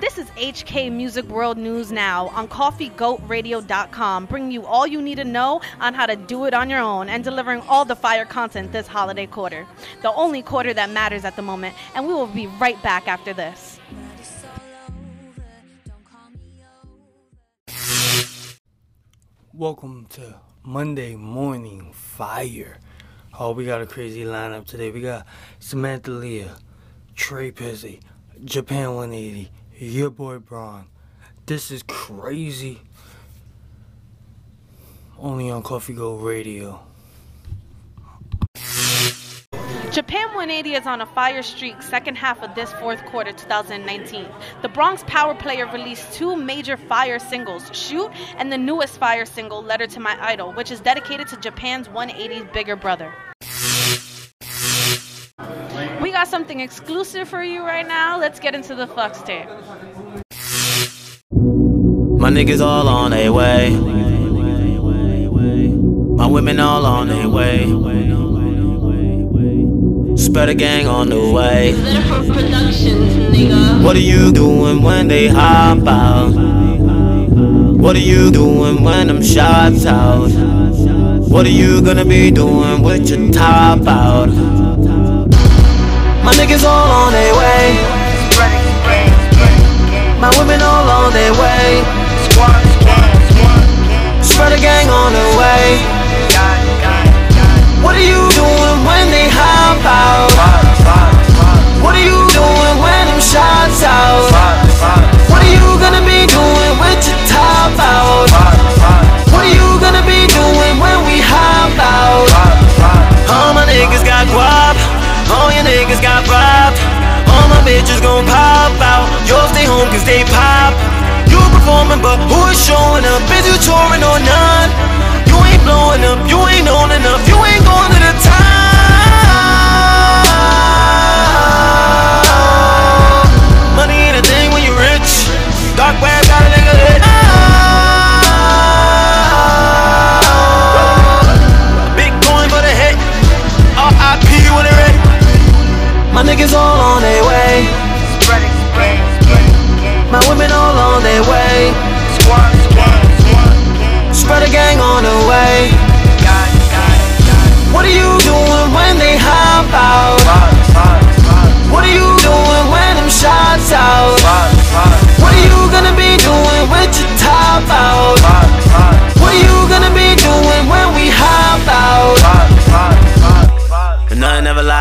This is HK Music World News Now on CoffeeGoatRadio.com, bringing you all you need to know on how to do it on your own and delivering all the fire content this holiday quarter. The only quarter that matters at the moment, and we will be right back after this. Welcome to Monday Morning Fire. Oh, we got a crazy lineup today. We got Samantha Leah, Trey Pizzy, Japan 180, your boy Braun. This is crazy. Only on Coffee Goat Radio. Japan 180 is on a fire streak second half of this fourth quarter 2019. The Bronx Power Player released two major fire singles, Shoot and the newest fire single, Letter to My Idol, which is dedicated to Japan's 180's bigger brother. We got something exclusive for you right now. Let's get into the Flux tape. My niggas all on their way. My women all on their way. Spread a gang on the way. What are you doing when they hop out? What are you doing when them shots out? What are you gonna be doing with your top out? My niggas all on their way. My women all on their way. Spread a gang on the way. What are you doing when they hop out? What are you doing when them shots out? What are you gonna be doing with your top out? What are you gonna be doing when we hop out? All my niggas got guap, niggas got robbed. All my bitches gon' pop out. You'll stay home cause they pop. You performing, but who is showing up? Is you touring or none? You ain't blowing up, you ain't on enough, you ain't going to the top.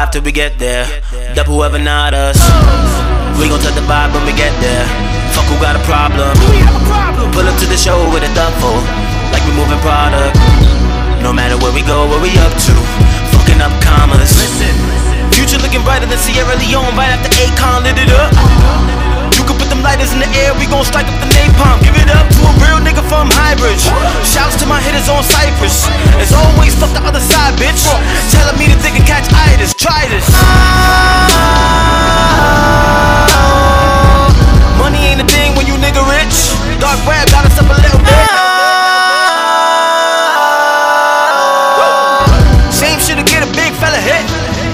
Live till we get there. Dump whoever not us. We gon' touch the vibe when we get there. Fuck who got a problem. We pull up to the show with a duffel, like we moving product. No matter where we go, what we up to. Fucking up commas. Future looking brighter than Sierra Leone right after Akon lit it up. Them lighters in the air, we gon' strike up the napalm. Give it up to a real nigga from Highbridge. Shouts to my hitters on Cypress. As always, fuck the other side, bitch. Telling me that they can catch itis. Try this. Money ain't a thing when you nigga rich. Dark web got us up a little bit. Same shit'll get a big fella hit.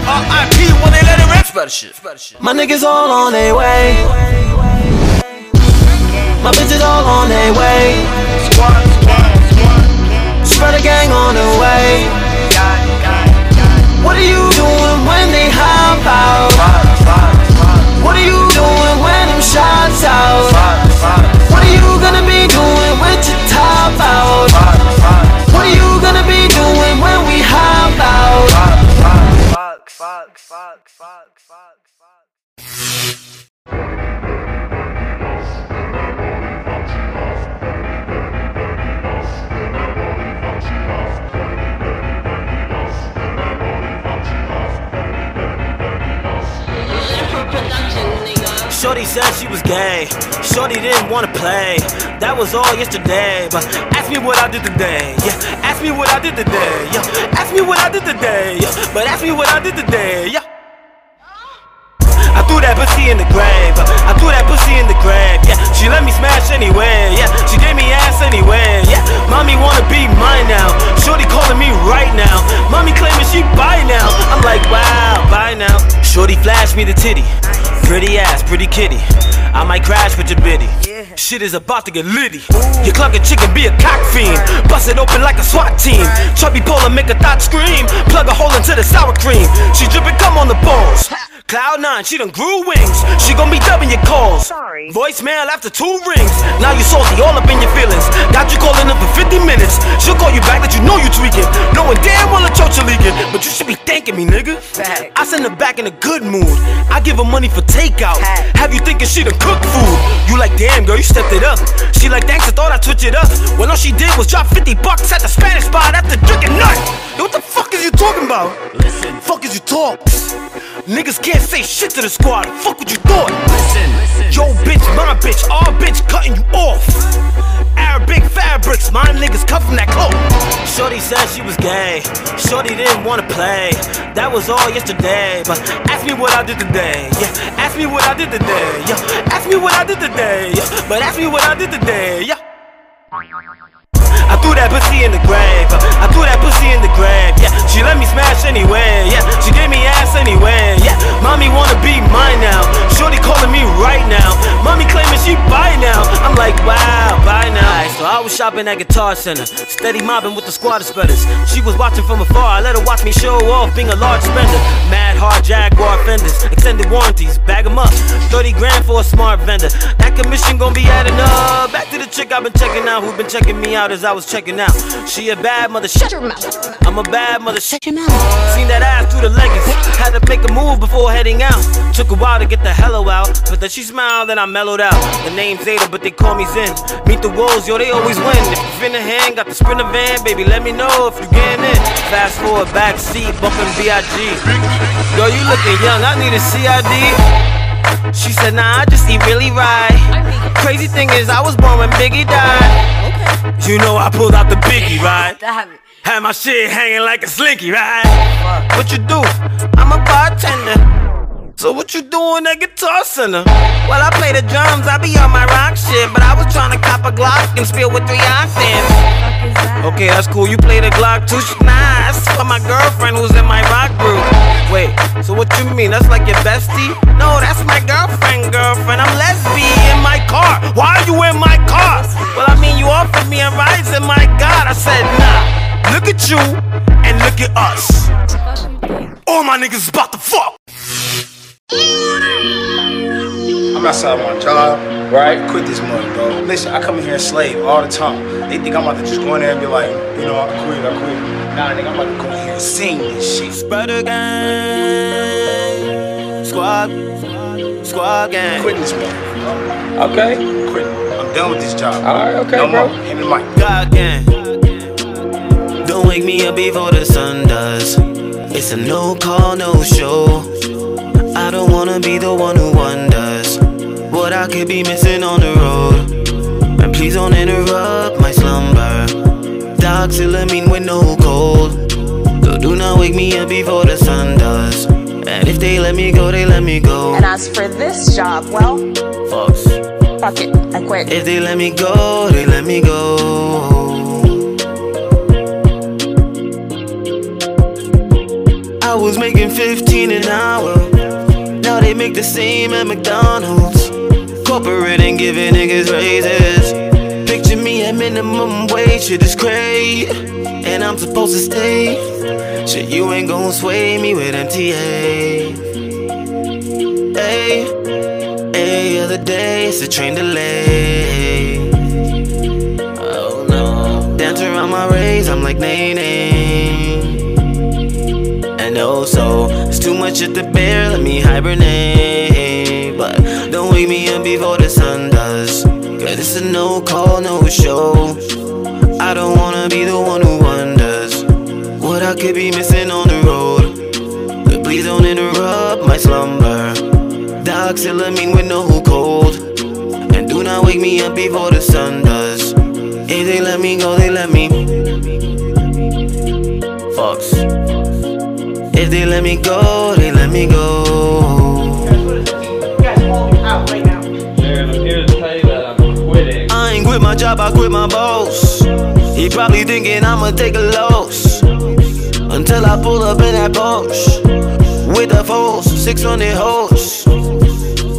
RIP when they let it rip. Spread shit. My niggas all on their way. My bitches all on their way. Spread a gang on the way. What are you doing when they hop out? What are you doing when them shots out? What are you gonna be doing with your top out? What are you gonna be doing when we hop out? Shorty said she was gay. Shorty didn't wanna play. That was all yesterday. But ask me what I did today. Yeah. Ask me what I did today. Yeah. Ask me what I did today. Yeah. But ask me what I did today. Yeah. I threw that pussy in the grave. I threw that pussy in the grave. Yeah, she let me smash anyway. Yeah, she gave me ass anyway. Yeah, mommy wanna be mine now. Shorty calling me right now. Mommy claiming she buy now. I'm like, wow, buy now. Shorty flashed me the titty. Pretty ass, pretty kitty. I might crash with your biddy. Shit is about to get litty. You cluck a chicken, be a cock fiend. Bust it open like a SWAT team. Chubby polar make a thought scream. Plug a hole into the sour cream. She drippin' come on the balls. Cloud nine, she done grew wings. She gon' be dubbing your calls. Sorry. Voicemail after two rings. Now you salty, all up in your feelings. Got you calling up for 50 minutes. She'll call you back that you know you tweaking. Knowing damn well the church are leaking. But you should be thanking me, nigga. Facts. I send her back in a good mood. I give her money for takeout. Facts. Have you thinking she done cook food? You like, damn girl, you stepped it up. She like, thanks, I thought I switch it up. When all she did was drop 50 bucks at the Spanish spot after drinking nut. Yo, what the fuck is you talking about? Listen. Fuck is you talk? Niggas can't say shit to the squad. Fuck what you thought. Listen. Yo, bitch, my bitch, our bitch cutting you off. Arabic fabrics, my niggas cut from that cloak. Shorty said she was gay. Shorty didn't wanna play. That was all yesterday. But ask me what I did today. Yeah, ask me what I did today. Yeah, ask me what I did today. Yeah, but ask me what I did today. Yeah. That pussy in the grave. I threw that pussy in the grave. Yeah, she let me smash anyway. Yeah, she gave me ass anyway. Yeah, mommy wanna be mine now. Shorty calling me right now. Mommy claiming she buy now. I'm like, wow, buy now. Alright, so I was shopping at Guitar Center, steady mobbing with the squad of spreaders. She was watching from afar. I let her watch me show off, being a large spender. Mad hard Jaguar fenders, extended warranties, bag 'em up. 30 grand for a smart vendor. That commission gon' be adding up. Back to the chick I've been checking out, who been checking me out as I was checking out. She a bad mother, shut your mouth. I'm a bad mother, shut your mouth. Seen that ass through the leggings, had to make a move before heading out. Took a while to get the hello out, but then she smiled and I mellowed out. The name's Zeta, but they call me Zen. Meet the wolves, yo, they always win. If you in finna hand, got the sprinter van, baby, let me know if you getting in. Fast forward, back seat, bumping B.I.G. Yo, you looking young, I need a CID. She said, nah, I just eat really right. Crazy thing is, I was born when Biggie died. You know I pulled out the Biggie, right? Had my shit hanging like a slinky, right? What you do? I'm a bartender. So what you doing at Guitar Center? Well, I play the drums, I be on my rock shit, but I was trying to cop a Glock and spill with three octaves. Okay, that's cool. You play the Glock too? Sh- Nah, that's for my girlfriend who's in my rock group. Wait, so what you mean? That's like your bestie? No, that's my girlfriend, girlfriend. I'm lesbian in my car. Why are you in my car? Well, I mean, you offered me a ride, and my God, I said nah. Look at you and look at us. All my niggas about to fuck. I'm outside my job, right? Quit this money, bro. Listen, I come in here and slave all the time. They think I'm about to just go in there and be like, you know, I quit, I quit. Nah, nigga, I'm about to go in here and sing this shit. Spread a gang. Squad. Squad gang. Quit this money. Okay. Quit. I'm done with this job. All right, okay, no bro. more. Me the mic. God gang. Don't wake me up before the sun does. It's a no call, no show. I don't wanna be the one who wonders what I could be missing on the road. And please don't interrupt my slumber. Doxylamine with no cold. So do not wake me up before the sun does. And if they let me go, they let me go. And as for this job, well, Fucks. fuck it. I quit. If they let me go, they let me go. I was making 15 an hour. Make the same at McDonald's. Corporate ain't giving niggas raises. Picture me at minimum wage, shit is crazy. And I'm supposed to stay. Shit, you ain't gon' sway me with MTA. Hey, hey, other day it's a train delay. Oh no, dance around my rays, I'm like nay nay. Oh so, it's too much at the bear, let me hibernate. But don't wake me up before the sun does. Cause it's a no call, no show. I don't wanna be the one who wonders what I could be missing on the road. But please don't interrupt my slumber. Doxylamine with no cold. And do not wake me up before the sun does. If they let me go, they let me. If they let me go, they let me go. I ain't quit my job, I quit my boss. He probably thinking I'ma take a loss. Until I pull up in that Porsche. With the force, 600 horse.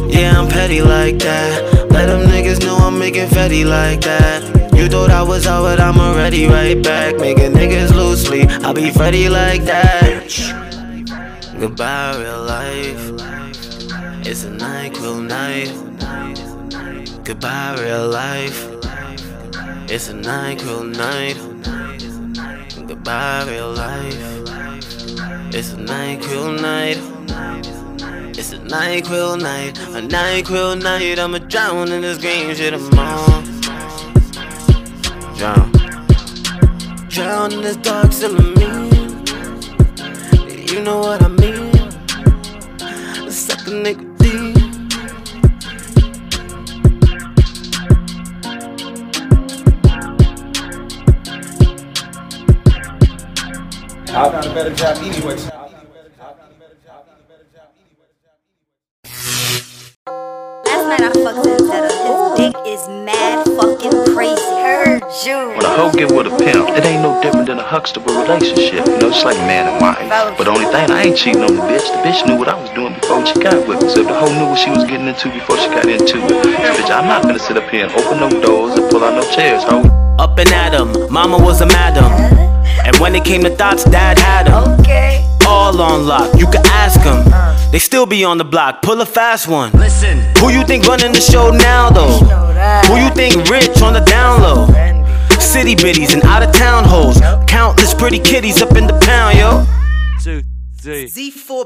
Yeah, I'm petty like that. Let them niggas know I'm making fatty like that. You thought I was out, but I'm already right back. Making niggas lose sleep. I be Freddy like that. Goodbye, real life. It's a NyQuil night. Goodbye, real life. It's a NyQuil night. Goodbye, real life. It's a NyQuil night. It's a NyQuil night. A NyQuil night. I'ma drown in this green shit tomorrow. Drown. Drown in this dark mean. You know what I mean? Suck a nigga deep. I've done a better job anyway. Last night I fucked his head up. Uh, his dick is mad fucking crazy. Heard you. When a hoe get with a pimp, it ain't no different than a Huxtable relationship. You know, it's like man and wife. But the only thing, I ain't cheating on the bitch. The bitch knew what I was doing before she got with me. So if the hoe knew what she was getting into before she got into it, bitch, I'm not gonna sit up here and open no doors and pull out no chairs, hoe. Up and at 'em, mama was a madam. And when it came to thoughts, dad had 'em. Okay. All on lock, you can ask 'em. Uh. They still be on the block, pull a fast one. Listen. Who you think running the show now though? Know that. Who you think rich on the down low? City biddies and out of town hoes. Countless pretty kitties up in the pound, yo. Two, three. Z4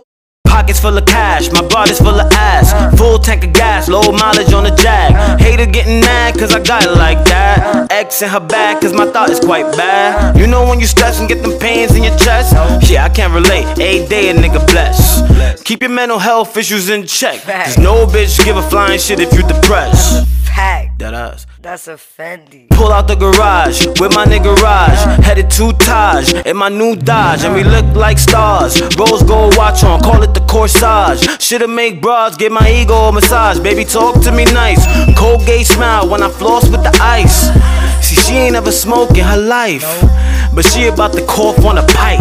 Pockets full of cash, my body's full of ass. Full tank of gas, low mileage on the jag. Hater getting mad cause I got it like that. X in her back cause my thought is quite bad. You know when you stress and get them pains in your chest? Yeah, I can't relate. A day a nigga blessed. Keep your mental health issues in check. Cause no bitch give a flying shit if you depressed. fact. That us. That's a Fendi. Pull out the garage with my nigga Raj. Headed to Taj in my new Dodge, and we look like stars. Rose gold watch on, call it the corsage. Shoulda make bras, give my ego a massage. Baby, talk to me nice. Cold Colgate smile when I floss with the ice. See, she ain't ever smoked in her life, but she about to cough on a pipe.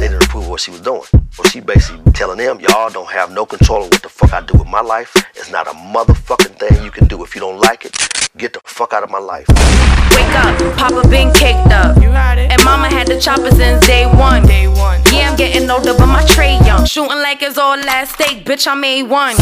They didn't approve what she was doing. So she basically telling them, y'all don't have no control of what the fuck I do with my life. It's not a motherfucking thing you can do. If you don't like it, get the fuck out of my life. Wake up, Papa been caked up. You got it. And Mama had the chopper since day one. Day one. Yeah, I'm getting older, but my tray young. Shooting like it's all last steak, bitch. I made one.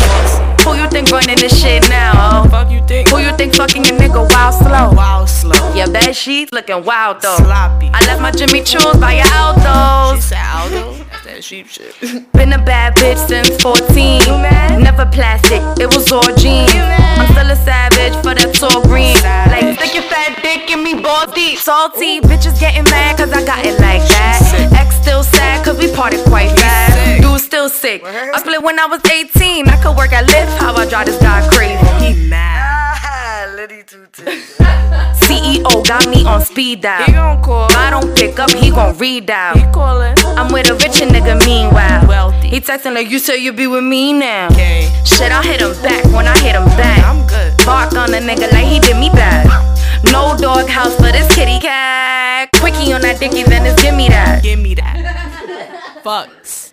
Who you think running this shit now? Oh? Fuck you think? Who you think fucking a nigga wild slow? Wild slow. Yeah, bad sheets looking wild though. Sloppy. I left my Jimmy Choo's by your Aldos. She said Aldo. That sheep shit. Been a bad bitch since 14. Never plastic, it was all jeans. I'm still a savage for that tall green. Like, stick your fat dick in me, balls deep. Salty, bitches getting mad cause I got it like that. Ex still sad cause we parted quite fast. Dude still sick. I split when I was 18. I could work at Lyft, how I drive this guy crazy. He mad. Tutu. CEO got me on speed dial. He gon' call. If I don't pick up, he gon' read out. He callin'. I'm with a richer nigga, meanwhile. Wealthy. He texting like, you said you be with me now. Okay. Shit, I hit him back when I hit him back. I'm good. Bark on a nigga like he did me bad. No dog house for this kitty cat. Quickie on that dicky, then it's give me that. Give me that. Fucks.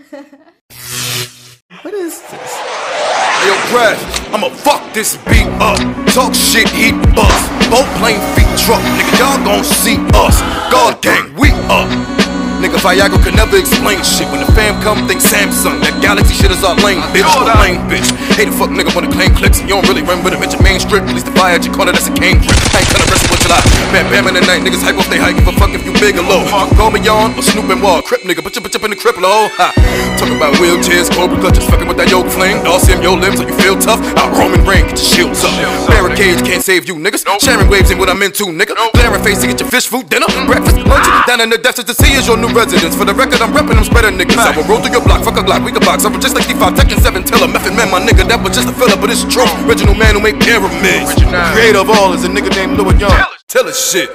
Yo, Brad, I'ma fuck this beat up. Talk shit, he bust. Both plane feet truck, nigga, y'all gon' see us. God gang, we up. Nigga, Viagra could never explain shit. When the fam come, think Samsung. That Galaxy shit is all lame, bitch. The lame, bitch. Hate a fuck nigga wanna claim clicks. You don't really run with at your main strip. At least the fire at your corner, that's a cane grip. I ain't of what you like. Bam, bam in the night, niggas hype off they hype. Give a fuck if you big or low. Call me on or Snoop and Wall. Crip nigga, put your bitch up in the cripple hole. Ha. Talking about wheelchairs, cobra clutches, fucking with that yoke fling. All sim your limbs, so you feel tough. Out Roman rain, get your shields up. Barricades can't save you, niggas. Sharing waves ain't what I'm into, nigga. Glaring face to get your fish food dinner. Breakfast, lunch, down in the depths to see is your new residence. For the record, I'm reppin' them spreader niggas. I will roll through your block, fuck a glock, we can box. I'm just like D5, Tekken 7, Tiller, Method Man, my nigga. That was just a filler, but it's true. Original man who make pyramids. Creator of all is a nigga named Louis Young. Tell us shit.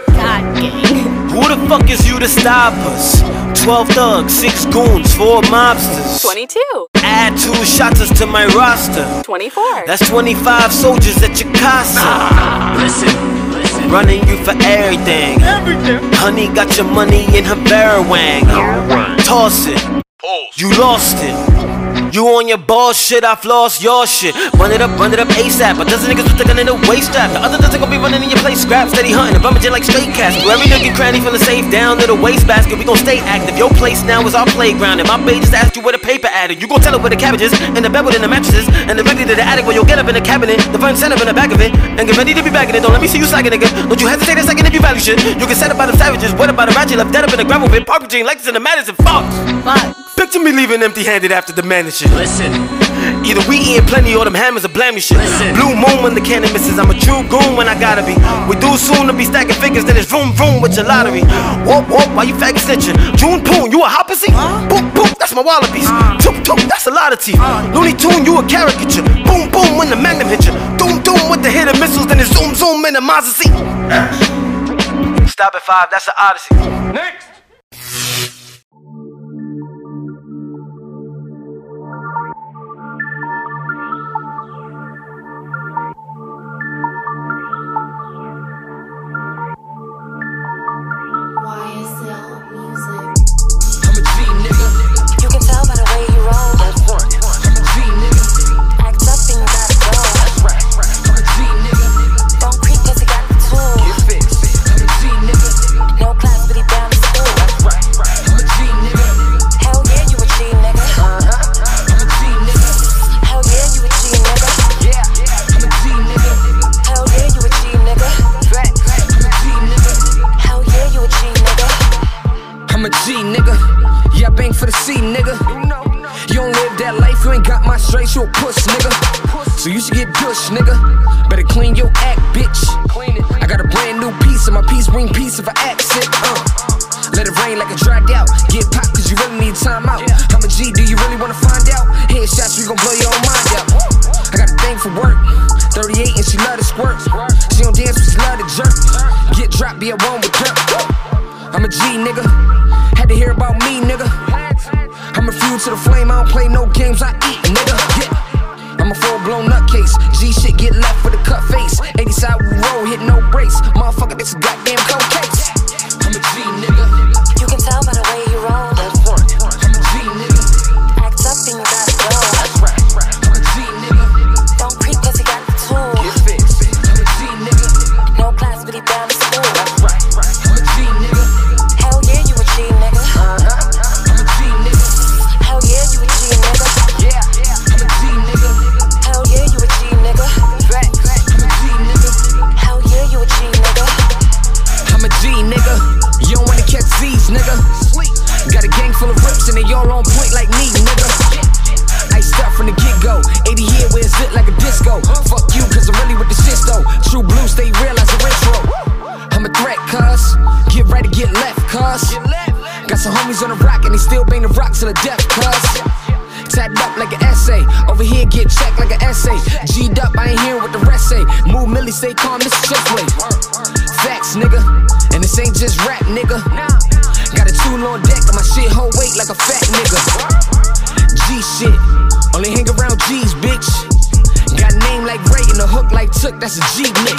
Who the fuck is you to stop us? 12 thugs, 6 goons, 4 mobsters. 22. Add 2 shotters to my roster. 24. That's 25 soldiers at your casa. Listen, running you for everything. Honey got your money in her barrel wang. Toss it. You lost it. You on your bullshit, I floss your shit. Run it up, run it up ASAP. A dozen niggas with the gun in the waist strap. The other dozen gon' be running in your place, scrap, steady hunting. And bumming like straight cast. Where every nigga cranny feeling safe down to the waste basket. We gon' stay active. Your place now is our playground. And my babe just asked you where the paper added. You gon' tell her where the cabbage is, and the bed within the mattresses, and the directly to the attic where you'll get up in the cabinet, the front center in the back of it, and get ready to be back in it. Don't let me see you slacking, again. Don't you hesitate a second if you value shit. You can set up by the savages. What about a ratchet left dead up in the gravel pit? Parker Jean, Lexus, and the Madison Fox. Picture me leaving empty handed after the man and shit. Listen. Either we eating plenty or them hammers are blaming shit. Listen. Blue moon when the cannon misses. I'm a true goon when I gotta be. We do soon to be stacking figures, then it's vroom vroom with your lottery. Whoop whoop, why you faggot snitching? June Poon, you a hoppersy? Boop boop, that's my wallabies. Toop toop, that's a lot of teeth. Looney Tune, you a caricature. Boom boom when the magnum hit you. Doom doom with the hit of missiles, then it's zoom zoom in the Mazda seat. Stop at five, that's an odyssey. Next. Straight, you a puss nigga. So you should get dush nigga. Better clean your act, bitch. I got a brand new piece, and my piece bring peace if I act sick. Uh. Let it rain like a drag out. Get popped cause you really need time out. I'm a G, do you really wanna find out? Headshots, we gon' blow your own mind out. I got a thing for work. 38 and she love to squirt. She don't dance, but she love to jerk. Get dropped, be a one with dirt. I'm a G nigga. Had to hear about me, nigga. I'm a fuel to the flame, I don't play no games, I eat, full blown nutcase. That's a G mix.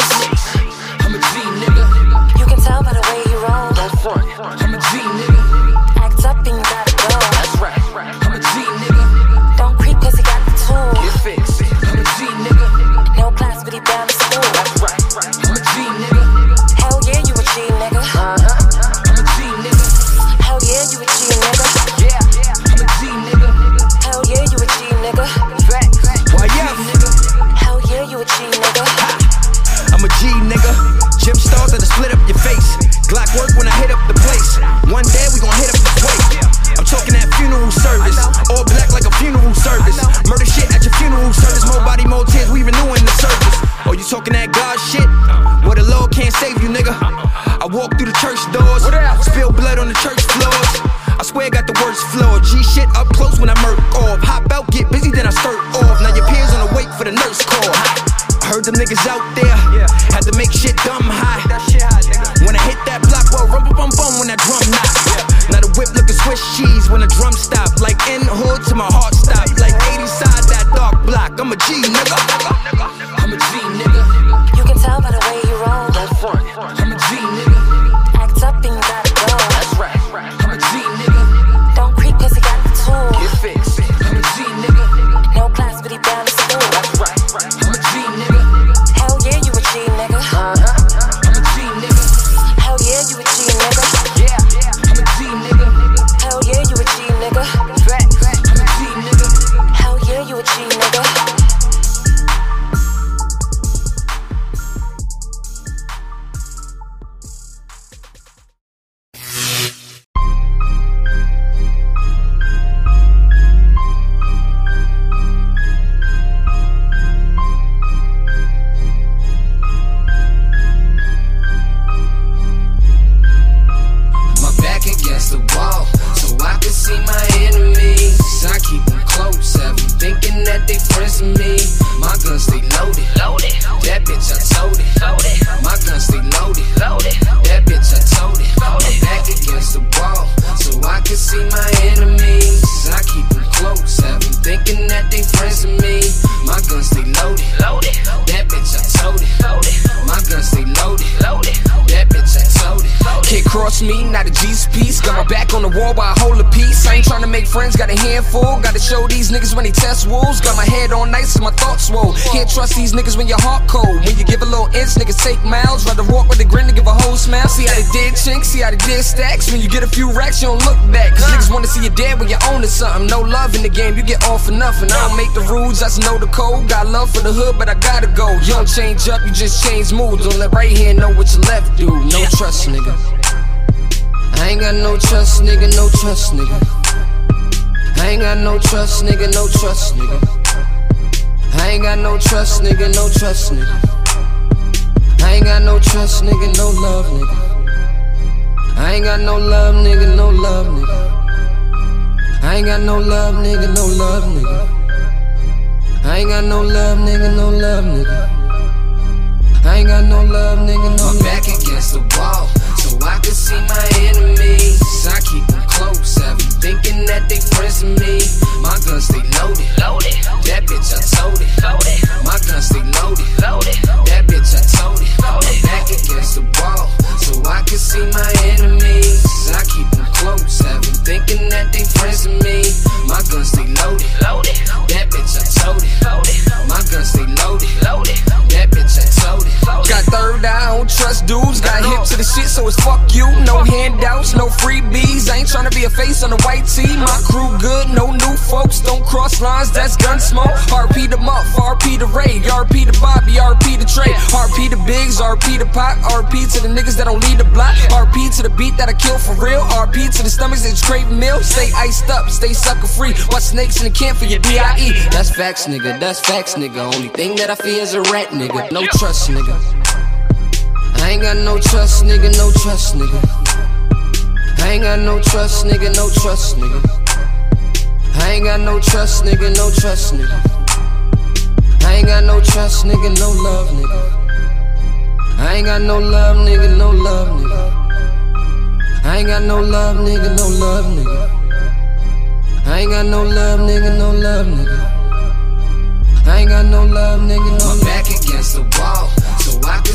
Show these niggas when they test wolves. Got my head on nice and my thoughts swole. Can't trust these niggas when your heart cold. When you give a little inch, niggas take miles. Rather walk with a grin to give a whole smile. See how they did chink, see how they did stacks. When you get a few racks, you don't look back. Cause niggas wanna see you dead when you own something. No love in the game, you get all for nothing. I don't make the rules, I just know the code. Got love for the hood, but I gotta go. You don't change up, you just change mood. Don't let right hand know what your left do. No trust, nigga. I ain't got no trust, nigga, no trust, nigga. I ain't got no trust, nigga, no trust, nigga. I ain't got no trust, nigga, no trust, nigga. I ain't got no trust, nigga, no love, nigga. I ain't got no love, nigga, no love, nigga. I ain't got no love, nigga, no love, nigga. I ain't got no love, nigga, no love, nigga. I ain't got no love, nigga, no love. Nigga. I'm back against the wall, I can see my enemies. I keep them close, have them thinking that they friends with me. My guns stay loaded, loaded. That bitch I told it, loaded. My guns stay loaded, loaded. That bitch I told it. I'm back against the wall, so I can see my enemies. I keep them close, have them thinking that they friends with me. My guns stay loaded, loaded. That bitch I told it, loaded. My guns stay loaded, loaded. That bitch I told it. Got third eye, I don't trust dudes. Got hip to the shit, so it's fuck you. No handouts, no freebies. I ain't tryna be a face on a white tee. My crew good, no new folks. Don't cross lines, that's gun smoke. RP the Muff, RP the Ray, RP the Bobby, RP the Trey, RP the Bigs, RP the Pot, RP to the niggas that don't lead the block. RP to the beat that I kill for real. RP to the stomachs that just crave meal. Stay iced up, stay sucker free. Watch snakes in the camp for your DIE. That's facts, nigga. That's facts, nigga. Only thing that I fear is a rat, nigga. No trust, nigga. I ain't got no trust, nigga. No trust, nigga. I ain't got no trust, nigga. No trust, nigga. I ain't got no trust, nigga. No trust, nigga. I ain't got no trust, nigga. No love, nigga. I ain't got no love, nigga. No love, nigga. I ain't got no love, nigga. No love, nigga. I ain't got no love, nigga. No love, nigga. I ain't got no love, nigga. No love. back against the wall, so I can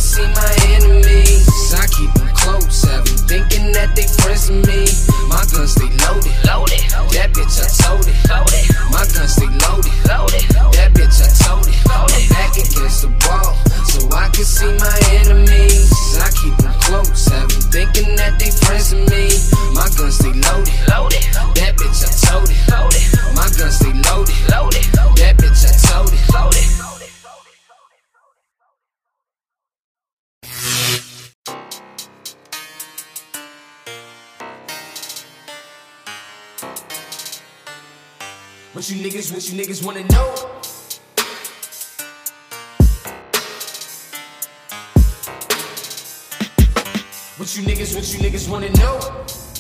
what you niggas wanna know? What you niggas, what you niggas wanna know?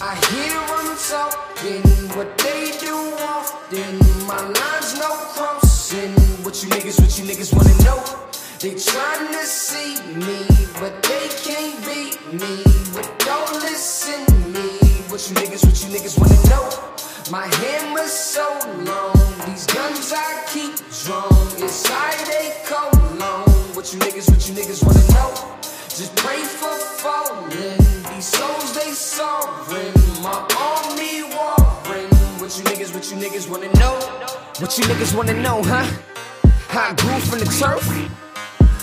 I hear them talking, what they do often. My lines no crossing. What you niggas, what you niggas wanna know? They tryna see me, but they can't beat me. But don't listen me. What you niggas, what you niggas wanna know? My hammer's so long, these guns I keep drawn inside a colon. What you niggas, what you niggas wanna know? Just pray for falling. These souls they sovereign. My army warring. What you niggas, what you niggas wanna know? What you niggas wanna know, huh? How I grew from the turf.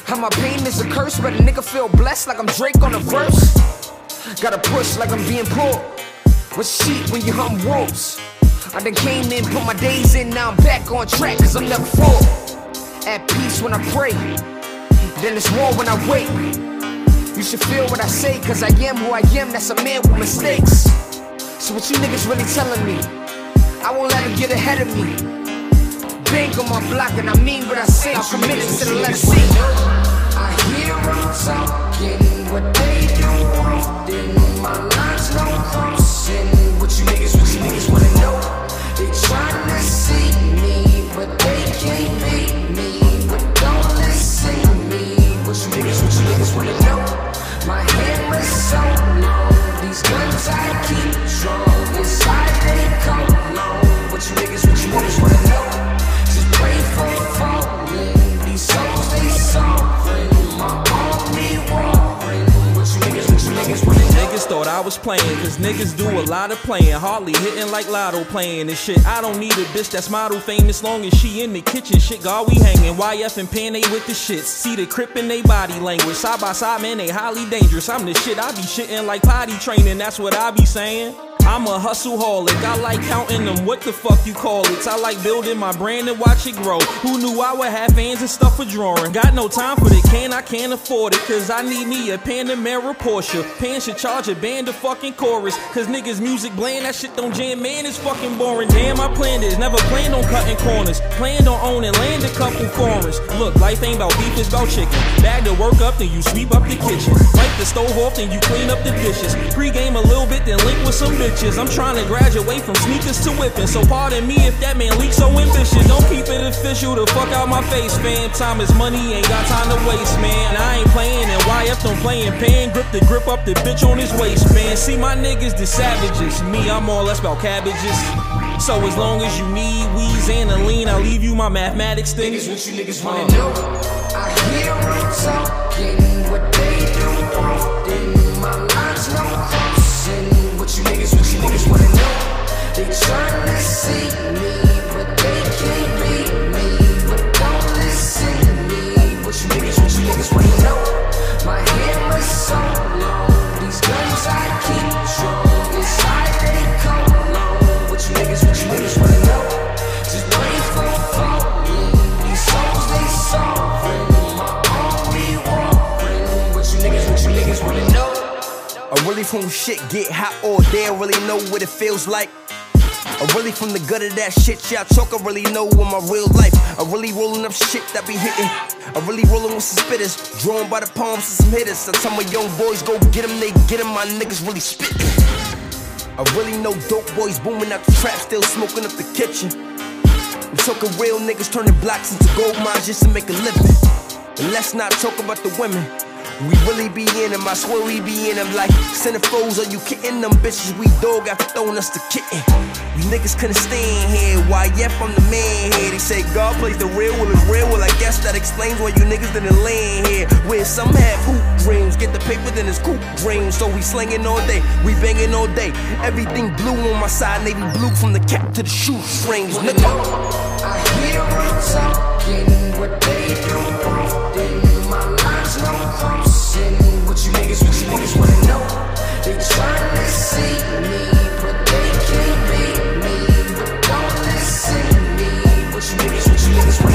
How my pain is a curse, but a nigga feel blessed like I'm Drake on a verse. Gotta push like I'm being pulled. With sheep when you hunt wolves. I done came in, put my days in, now I'm back on track, cause I'm never full. At peace when I pray, then it's war when I wait. You should feel what I say, cause I am who I am, that's a man with mistakes. So what you niggas really telling me? I won't let them get ahead of me. Bank on my block, and I mean what I say, I'm committed to the letter I hear them talking, what they was playing. Cause niggas do a lot of playing, hardly hitting like lotto playing and shit. I don't need a bitch that's model famous long as she in the kitchen. Shit, God, we hanging. YF and Pan, they with the shit. See the crip in they body language. Side by side, man, they highly dangerous. I'm the shit, I be shitting like potty training, that's what I be saying. I'm a hustle holic. I like counting them. What the fuck you call it? I like building my brand and watch it grow. Who knew I would have fans and stuff for drawing? Got no time for the can, I can't afford it. Cause I need me a Panamera Porsche. Pan should charge a band of fucking chorus. Cause niggas music bland, that shit don't jam. Man, it's fucking boring. Damn, I planned this. Never planned on cutting corners. Planned on owning land a couple foreigns. Look, life ain't about beef, it's about chicken. Bag the work up, then you sweep up the kitchen. Wipe the stove off, then you clean up the dishes. Pre-game a little bit, then link with some bitches. I'm trying to graduate from sneakers to whipping. So pardon me if that man leaks so ambitious. Don't keep it official the fuck out my face, fam. Time is money, ain't got time to waste, man. I ain't playing and YF don't playing pan. Grip the grip up the bitch on his waist, man. See my niggas, the savages. Me, I'm all less about cabbages. So as long as you need weeds and a lean, I'll leave you my mathematics thing. Niggas, what you niggas wanna uh. know? I hear them talking what they do often. My lines no crossing. What you niggas, niggas wanna know? They tryna see me, really from shit get hot all day, I really know what it feels like. I really from the gut of that shit, y'all talk, I really know in my real life. I really rolling up shit that be hitting. I really rolling with some spitters, drawn by the palms of some hitters. I tell my young boys, go get them, they get them, my niggas really spitting. I really know dope boys booming out the trap, still smoking up the kitchen. I'm talking real niggas turning blocks into gold mines just to make a living. And let's not talk about the women. We really be in them, I swear we be in them like centerfolds. Are you kidding them bitches? We dog after throwing us the kitten. You niggas couldn't stand here. YF, I'm the man here. They say God plays the real, well, it's real. Well, I guess that explains why you niggas didn't land here. Where some have hoop dreams, get the paper, then it's coop dreams. So we slinging all day, we banging all day. Everything blue on my side, navy blue from the cap to the shoestrings. Nigga. I hear them talking what they do. Niggas, wanna know? They tryna see me, but they can't beat me. But don't listen to me. What you niggas, what you niggas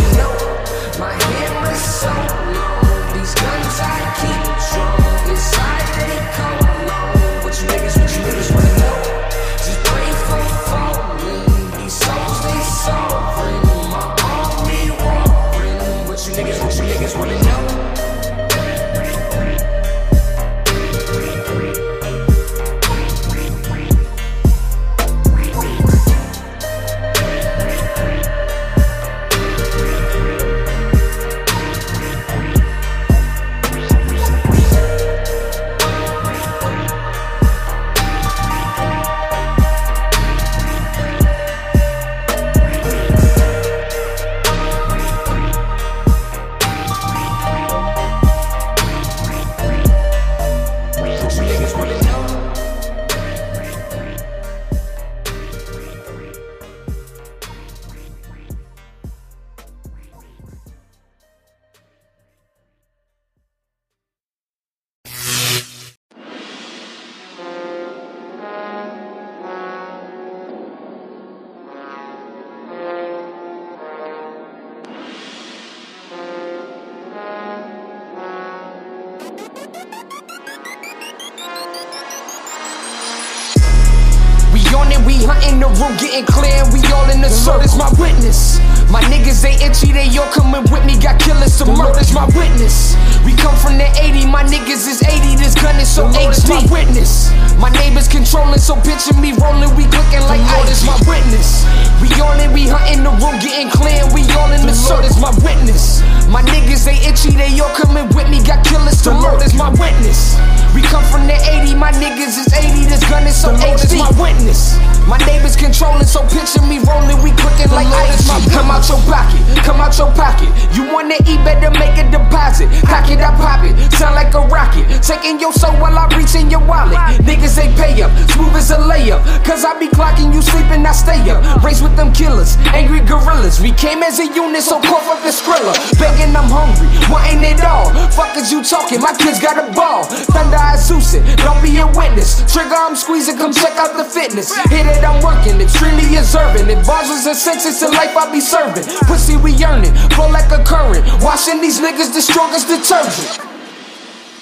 they all coming with me. Got killers, so murder's my witness. We come from the 80, my niggas is 80. This gun is so HD. my witness. My neighbors controlling, so picture me rolling, we clicking like Lord is my witness. We on it, we hunting the room, getting clear, and we all in the circle. is my witness. My niggas they itchy, they all coming with me. Got killers, so murder's my witness. We come from the 80, my niggas is 80. This gun is so HD. my witness. My neighbors controlling, so picture me rolling, we clicking like ice. Come out your pocket, come out your pocket. You wanna eat, better make a deposit. Pack it, I pop it, sound like a rocket. taking your soul while I reach in your wallet. Niggas they pay up, smooth as a layup. Cause I be clocking you sleeping, I stay up. Race with them killers, angry gorillas. We came as a unit, so cough up the skrilla. Begging I'm hungry, wanting it all. Fuck is you talking? My kids got a ball. Thunder Zeus it, don't be a witness. Trigger I'm squeezing, come check out the fitness. Hit it, I'm working, extremely observant. If bars was a sentence in life, I be serving. Pussy we earning, flow like a current. Washing these niggas the strongest detergent.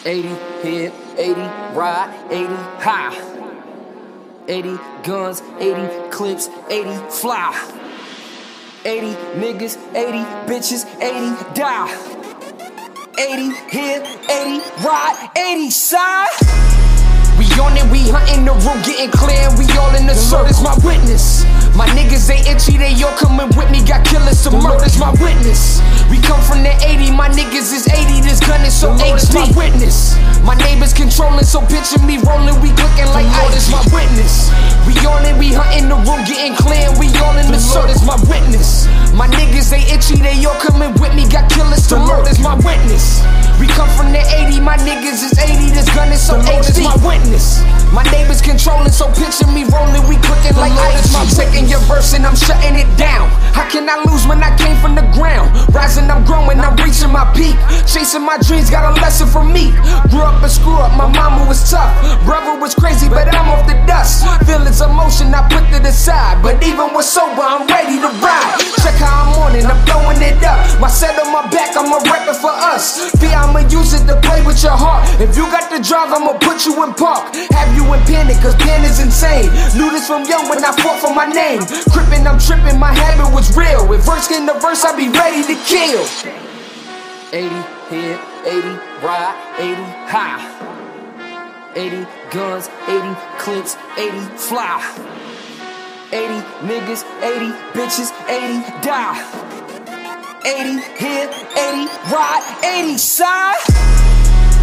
80 hit, 80 ride, 80 high. 80 guns, 80 clips, 80 fly. 80 niggas, 80 bitches, 80 die. 80 hit, 80 ride, 80 side. We on it, we hunting the room, getting clear, we all in the circle. is my witness. My niggas, they itchy, they all coming with me, got killers to murder's my witness. We come from the 80, my niggas is 80, this gun is so HD. my witness. My neighbors controlling, so picture me rolling, we looking like ice. my witness. We on it, we hunting the room, getting clear, we all in the circle. my witness. My niggas, they itchy, they all coming with me, got killers to murder's my witness. We come from the 80, my niggas is 80, this gun is so the Lord HD. my witness. My neighbors controlling, so picture me rolling, we cooking like ice. I'm taking your verse and I'm shutting it down. How can I lose when I came from the ground? Rising, I'm growing, I'm reaching my peak. Chasing my dreams, got a lesson from me. Grew up a screw up, my mama was tough. Brother was crazy, but I'm off the dust. Feelings of motion, I put to the side. But even with sober, I'm ready to ride. Check how I'm on it, I'm throwing it up. My set on my back, I'm a record for us. Fear, I'ma use it to play with your heart. If you got the drive, I'ma put you in park. Have you in panic, cause pain is insane. Knew this from young when I fought for my name. Crippin', I'm tripping, my habit was real. If verse in the verse, I be ready to kill. 80 hit, 80 ride, 80 high. 80 guns, 80 clips, 80 fly. 80 niggas, 80 bitches, 80 die. 80 hit, 80 ride, 80 side.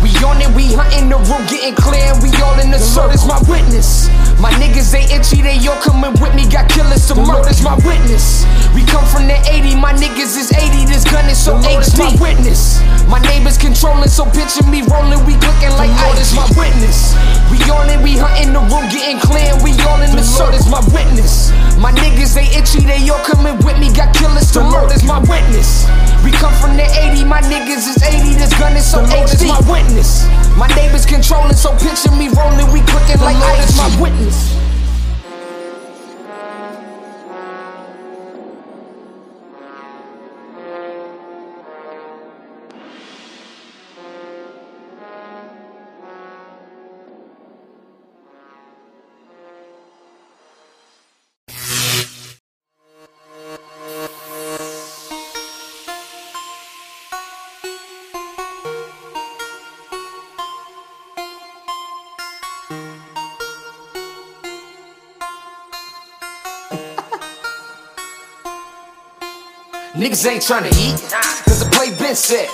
We on it, we hunting the room, getting clear, and we all in the circle. my witness. My niggas, they itchy, they all coming with me, got killers to murder's my witness. We come from the 80, my niggas is 80, this gun is so HD. my witness. My neighbors controlling, so picture me rolling, we looking like ice. my witness. We on it, we hunting the room, getting clear, and we all in the circle. my witness. My niggas, they itchy, they all coming with me, got killers to murder's my witness. We come from the 80, my niggas is 80, this gun is so HD. my witness. My neighbors controlling, so picture me rolling, we cooking like ice. my witness. Peace. Niggas ain't tryna eat, cause the play been set.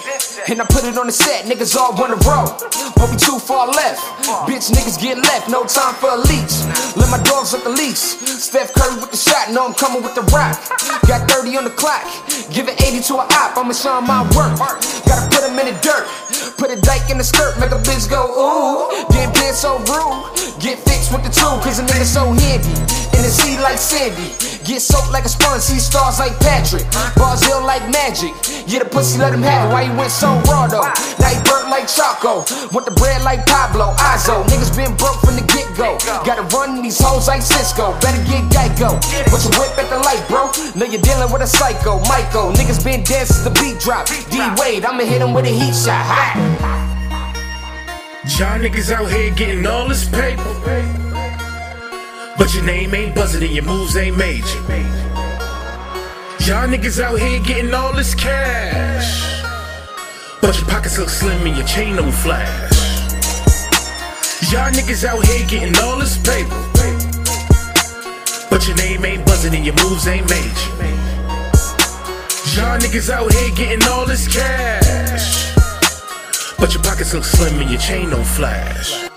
And I put it on the set, niggas all wanna roll. Won't be too far left. Bitch, niggas get left, no time for a leech. Let my dogs up the leash. Steph Curry with the shot, know I'm coming with the rock. Got 30 on the clock, give it 80 to a op, I'ma show 'em my work. Gotta put 'em in the dirt, put a dyke in the skirt, make a bitch go ooh. Getting paid so rude, get fixed with the tool, cause a nigga so handy. In the sea like Sandy, get soaked like a sponge, see stars like Patrick. Ill like magic, yeah, the pussy let him have it. Why he went so raw though? Now he burnt like Choco, want the bread like Pablo, Izzo. Niggas been broke from the get go. Gotta run these hoes like Cisco, better get Geico. Put your whip at the light, bro. Know you're dealing with a psycho, Michael. Niggas been dead since the beat drop. D Wade, I'ma hit him with a heat shot. Ha! Y'all niggas out here getting all this paper. But your name ain't buzzing and your moves ain't major. Y'all niggas out here getting all this cash. But your pockets look slim and your chain don't flash. Y'all niggas out here getting all this paper. But your name ain't buzzing and your moves ain't major. Y'all niggas out here getting all this cash. But your pockets look slim and your chain don't flash.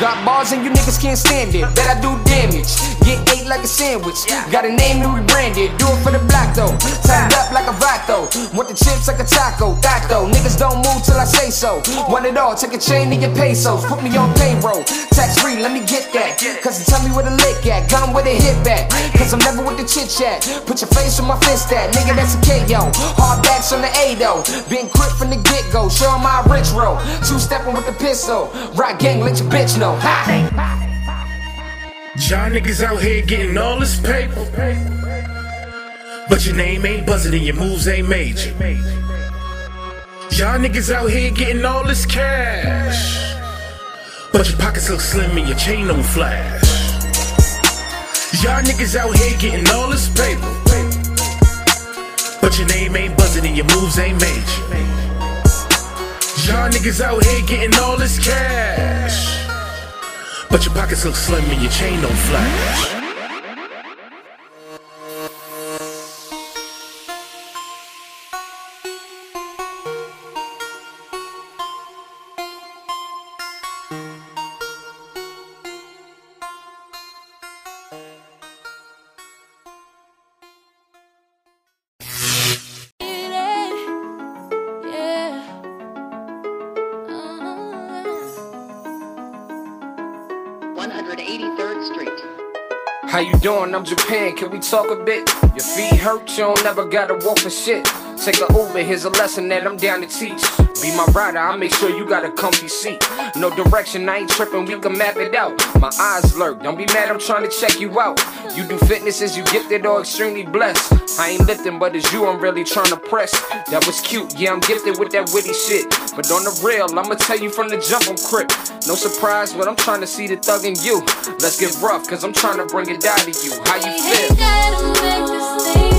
Got bars and you niggas can't stand it. Bet I do damage. Get ate like a sandwich. Got a name to rebrand it, do it for the black though. Tied up like a vato, want the chips like a taco. Though, niggas don't move till I say so. Want it all, take a chain to your pesos, put me on payroll. Tax free, let me get that. Cause tell me where the lick at, gun with a hit back. Cause I'm never with the chit chat. Put your face on my fist at, nigga, that's a KO. Hard backs on the A though. Been quick from the get go, show my rich roll. Two stepping with the pistol. Rock gang, let your bitch know. Ha! Y'all niggas out here getting all this paper. But your name ain't buzzing and your moves ain't major. Y'all niggas out here getting all this cash. But your pockets look slim and your chain don't flash. Y'all niggas out here getting all this paper. But your name ain't buzzing and your moves ain't major. Y'all niggas out here getting all this cash. But your pockets look slim and your chain don't flash. Doing? I'm Japan. Can we talk a bit? Your feet hurt, you don't never gotta walk for shit. Take a Uber, here's a lesson that I'm down to teach. Be my rider, I'll make sure you got a comfy seat. No direction, I ain't tripping, we can map it out. My eyes lurk, don't be mad, I'm trying to check you out. You do fitness, is you gifted or extremely blessed? I ain't lifting, but it's you I'm really trying to press. That was cute, yeah, I'm gifted with that witty shit. But on the real, I'ma tell you from the jump, I'm crip. No surprise, but I'm trying to see the thug in you. Let's get rough, cause I'm trying to bring it down to you. How you feel?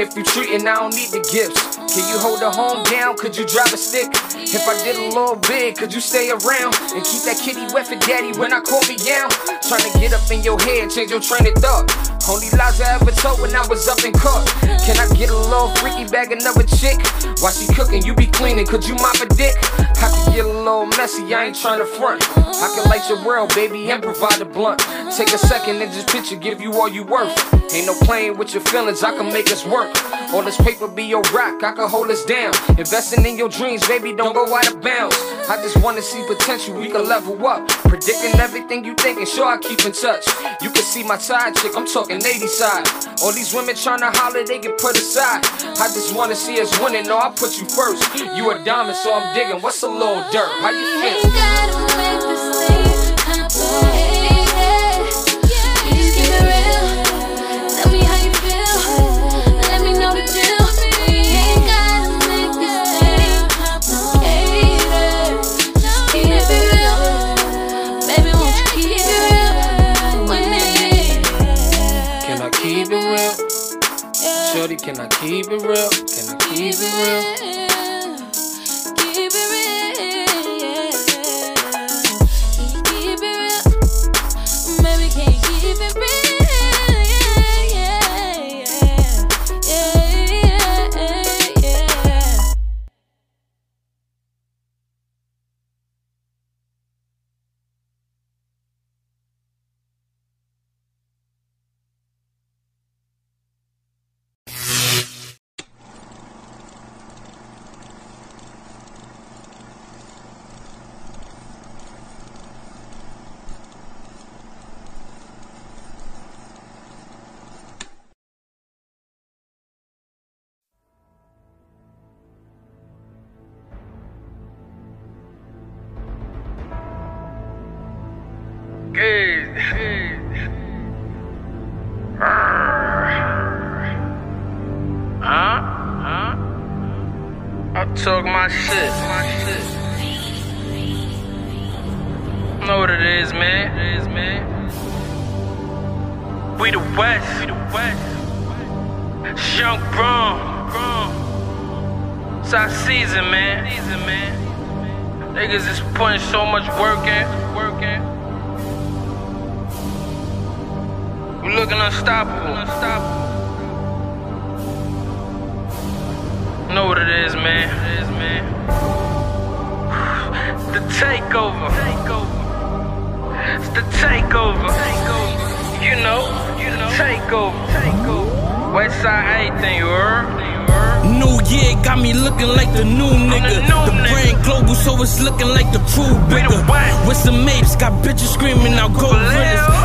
If you treating, I don't need the gifts. Can you hold the home down? Could you drive a stick? If I did a little bit, could you stay around and keep that kitty wet for daddy when I call me down? Trying to get up in your head, change your train of thought. Only lies I ever told when I was up in court. Can I get a little freaky bag another chick? While she cooking, you be cleaning, could you mop a dick? I can get a little messy, I ain't trying to front. I can light your world, baby, and provide a blunt. Take a second and just picture, give you all you worth. Ain't no playing with your feelings, I can make us work. All this paper be your rock, I can hold us down. Investing in your dreams, baby, don't go out of bounds. I just wanna see potential, we can level up. Predicting everything you thinking, sure I keep in touch. You can see my side chick, I'm talking 80 side. All these women tryna holler, they get put aside. I just wanna see us winning, no, I put you first. You a diamond, so I'm digging. What's a little dirt? How you feel? Shorty, can I keep it real? Can I keep it real? Huh? Huh? I talk my shit. My shit. Know what it is, man. It is, man. We the West. We the West. Young Bron. It's our season, man. Season, man. Niggas is putting so much work in. Looking unstoppable. Know what it is, man. It is, man. The takeover. It's the takeover. You know, you know. Takeover. Takeover. West side anything, you heard? New year got me looking like the new nigga. The brand global, so it's looking like the crew bigger. With some apes, got bitches screaming out gold.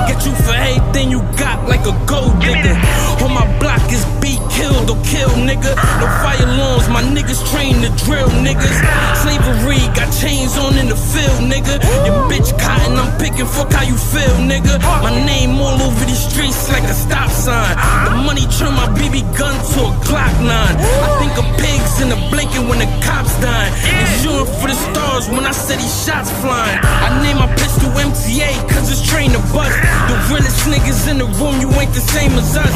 Get you for everything you got like a gold digger. On my block is beat, killed or kill, nigga. No fire alarms, my niggas train to drill, niggas. Slavery got chains on in the field, nigga. Your bitch cotton, I'm picking, fuck how you feel, nigga. My name all over these streets like a stop sign. The money turn my BB gun to a Glock 9. I think of pigs in the blanket when the cops dying. And shooting for the stars when I said these shots flying. I name my pistol MTA cause it's train to bust. The realest niggas in the room, you ain't the same as us.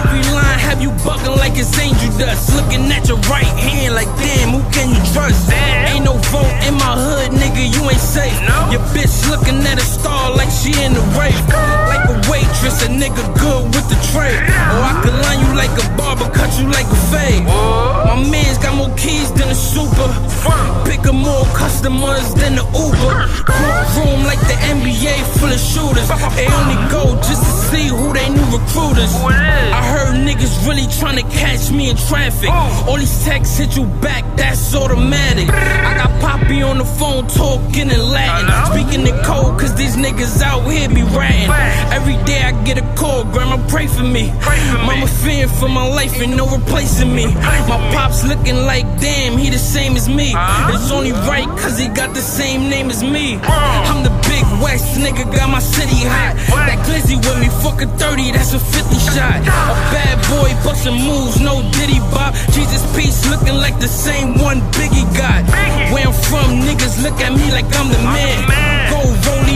Every line have you bugging like it's angel dust. Looking at your right hand like damn, who can you trust? Ain't no vote in my hood, nigga, you ain't safe. Your bitch looking at a star like she in the rape. A waitress, a nigga good with the tray. Or I could line you like a barber, cut you like a fade. My man's got more keys than a super. Bigger, more customers than the Uber. Room like the NBA full of shooters. They only go just to see who they new recruiters. I heard niggas really trying to catch me in traffic. All these texts hit you back, that's automatic. I got Poppy on the phone talking in Latin. Speaking in code, cause these niggas out here be ratting. Every day I get a call, grandma pray for me. Mama fearing for my life and no replacing me. My pops looking like damn, he the same as me. It's only right cause he got the same name as me. I'm the big West nigga, got my city hot. That glizzy with me, fuck a 30, that's a 50 shot. A bad boy busting moves, no diddy bop. Jesus peace looking like the same one Biggie got. Where I'm from, niggas look at me like I'm the man. Gold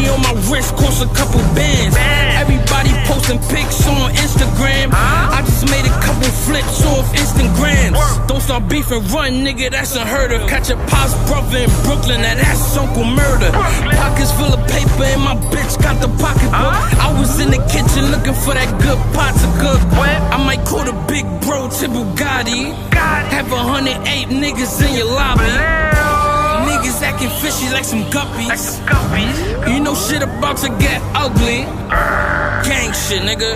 rollie on my wrist, cost a couple bands. Everybody posting pics on Instagram. I just made a couple flips off Instagram. Don't start beefing, run, nigga, that's a herder. Catch a pop's brother in Brooklyn, now that's Uncle Murder. Pockets full of paper, and my bitch got the pocketbook. I was in the kitchen looking for that good pot to cook. I might call the big bro to Bugatti. Have a hundred eight niggas in your lobby. Niggas acting fishy like some guppies. Like some guppies. You know shit about to get ugly. Gang shit, nigga.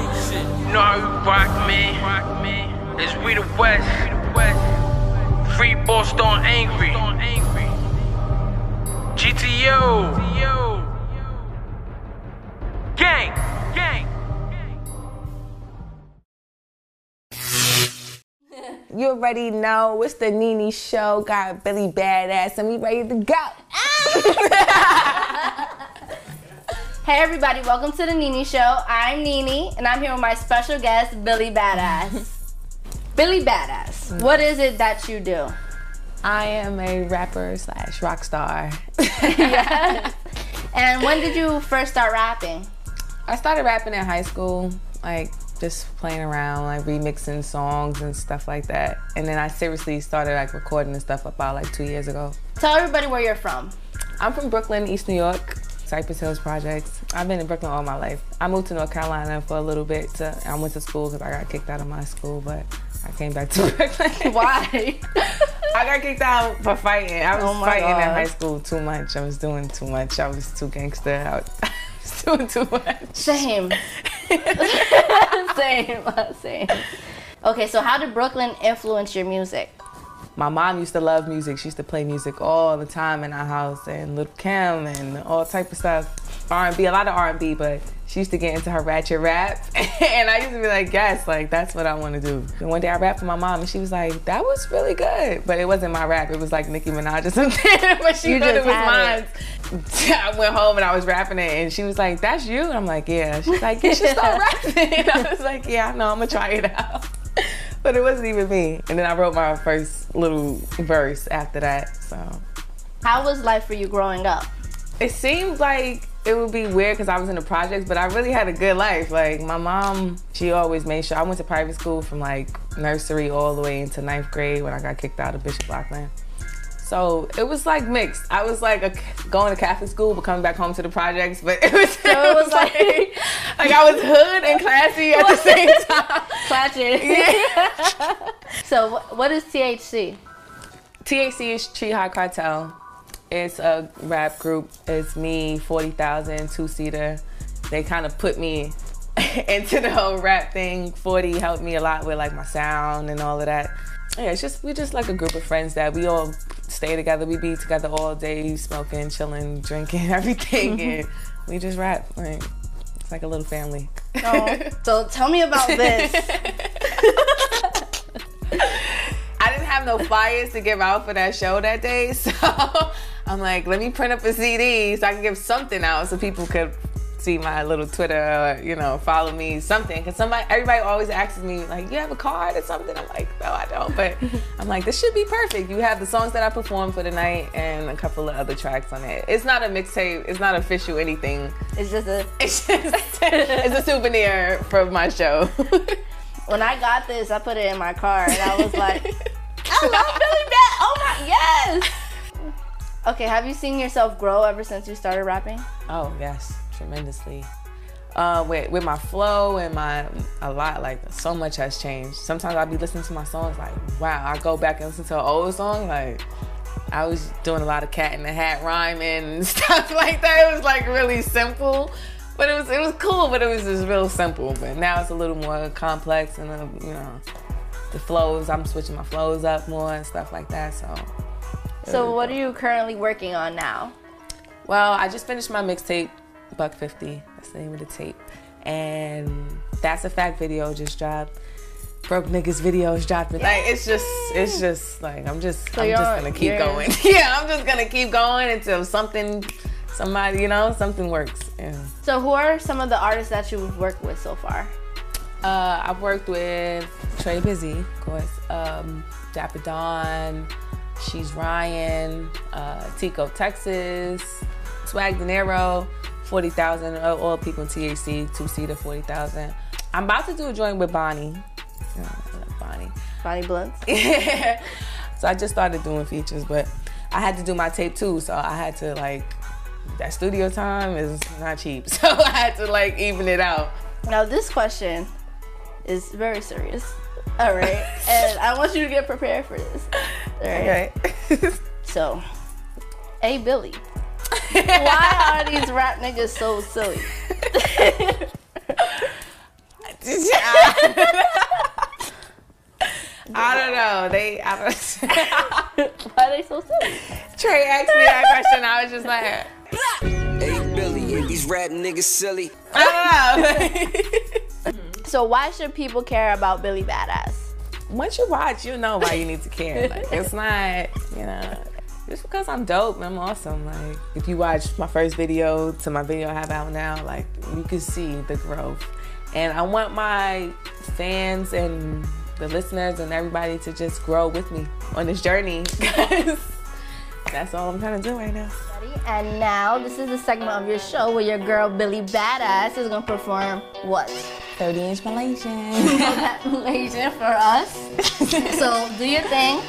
You know how you rock me. It's we the West. Free Boston angry. GTO. Gang. Gang. You already know it's the Nene Show. Got Billy Badass, and we ready to go. Hey everybody, welcome to the Nini Show. I'm Nini, and I'm here with my special guest, Billy Badass. Billy Badass, what is it that you do? I am a rapper slash rock star. yes. And when did you first start rapping? I started rapping in high school, like just playing around, like remixing songs and stuff like that. And then I seriously started like recording and stuff about like two years ago. Tell everybody where you're from. I'm from Brooklyn, East New York, Cypress Hills Projects. I've been in Brooklyn all my life. I moved to North Carolina for a little bit. To, I went to school because I got kicked out of my school, but I came back to Brooklyn. Why? I got kicked out for fighting. I was Oh fighting in high school too much. I was doing too much. I was too gangster. I was doing too much. Same. same. Same. Okay, so how did Brooklyn influence your music? My mom used to love music. She used to play music all the time in our house, and Lil' Kim, and all type of stuff. R&B, a lot of R&B, but she used to get into her ratchet rap, and I used to be like, yes, like that's what I want to do. And one day I rapped for my mom, and she was like, that was really good, but it wasn't my rap. It was like Nicki Minaj or something, but she You thought it was mine. I went home and I was rapping it, and she was like, "That's you." And I'm like, "Yeah." She's like, "You should start rapping." And I was like, "Yeah, no, I'm gonna try it out." But it wasn't even me. And then I wrote my first little verse after that. So How was life for you growing up? it seemed like it would be weird because I was in the projects, but I really had a good life. Like my mom, she always made sure I went to private school from like nursery all the way into ninth grade when I got kicked out of Bishop Loughlin. So it was like mixed. I was like a, going to Catholic school, but coming back home to the projects. But it was, it was like, like I was hood and classy at the same time. Classic. so what is THC? THC is Tree High Cartel. It's a rap group. It's me, 40,000, two seater. They kind of put me into the whole rap thing. 40 helped me a lot with like my sound and all of that. Yeah, it's just we're just like a group of friends that we all stay together. We be together all day, smoking, chilling, drinking, everything, mm-hmm. and we just rap. Like, it's like a little family. Oh, so tell me about this. I didn't have no flyers to give out for that show that day, so I'm like, let me print up a CD so I can give something out so people could see my little Twitter or you know follow me something. Cause somebody, everybody always asks me like, you have a card or something? I'm like, no, I don't. But I'm like, this should be perfect. You have the songs that I performed for the night and a couple of other tracks on it. It's not a mixtape. It's not official anything. It's just a. It's just it's a souvenir from my show. when I got this, I put it in my car and I was like, I love Billy Bat. Oh my yes. Okay, have you seen yourself grow ever since you started rapping? Oh yes, tremendously. Uh, with with my flow and my a lot like so much has changed. Sometimes I'll be listening to my songs like, wow. I go back and listen to an old song like. I was doing a lot of cat in the hat rhyming and stuff like that. It was like really simple, but it was it was cool. But it was just real simple. But now it's a little more complex and uh, you know, the flows. I'm switching my flows up more and stuff like that. So So what are you currently working on now? Well, I just finished my mixtape, Buck 50. That's the name of the tape. And That's a Fact video just dropped. Broke niggas videos dropping. Like it's just it's just like I'm just So I'm just gonna keep you're- going. yeah, I'm just gonna keep going until something somebody, you know, something works. Yeah. So who are some of the artists that you've worked with so far? Uh, I've worked with Trey Busy, of course, um, Dapper Dawn, She's Ryan, uh, Tico, Texas, Swag De Niro, 40,000, all all people in THC, two seater, 40,000. I'm about to do a joint with Bonnie. Love Bonnie. Bonnie Blunts? Yeah. so I just started doing features, but I had to do my tape too, so I had to like, that studio time is not cheap. So I had to like even it out. Now this question is very serious. All right, and I want you to get prepared for this. All right. so, hey Billy, why are these rap niggas so silly? I don't know. They, I don't. Why are they so silly? Trey asked me that question. I was just like, Hey Billy, and these rap niggas silly. I don't know. So why should people care about Billy Badass? Once you watch, you know why you need to care. Like, it's not, you know, just because I'm dope and I'm awesome. Like, if you watch my first video to my video I have out now, like, you can see the growth. And I want my fans and the listeners and everybody to just grow with me on this journey. that's all I'm trying to do right now. And now this is the segment of your show where your girl Billy Badass is gonna perform what? 30 inch Malaysian. Malaysian for us. so do your thing.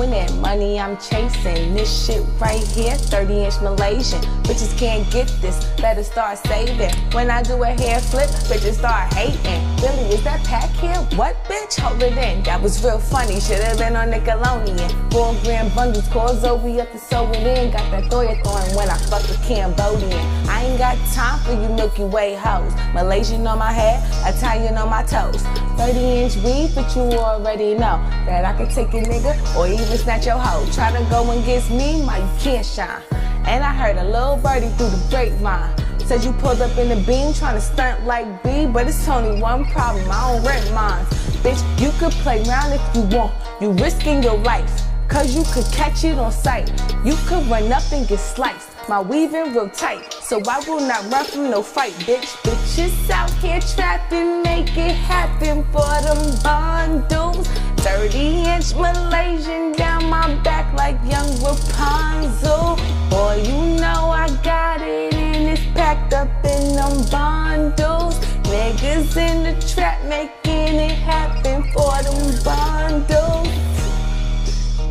Flowing in, money I'm chasing. This shit right here, 30 inch Malaysian. Bitches can't get this, better start saving. When I do a hair flip, bitches start hating. Billy, is that pack here? What bitch? Hold it in. That was real funny, should have been on Nickelodeon. Four grand bundles, call Zoe up to sew it in. Got that Thoya thorn when I fuck a Cambodian. I ain't got time for you Milky Way hoes. Malaysian on my head, Italian on my toes. 30 inch weave, but you already know that I can take a nigga or even snatch your hoe. Try to go against me, my can't shine. And I heard a little birdie through the grapevine. Said you pulled up in the beam trying to stunt like B, but it's only one problem. I don't rent mine. Bitch, you could play around if you want. You risking your life. Cause you could catch it on sight. You could run up and get sliced. My weaving real tight. So I will not run from no fight, bitch. Bitches out here trapping, make it happen for them bundles. 30 inch Malaysian down my back like young Rapunzel. Boy, you know I got it and it's packed up in them bundles. Niggas in the trap making it happen for them bundles.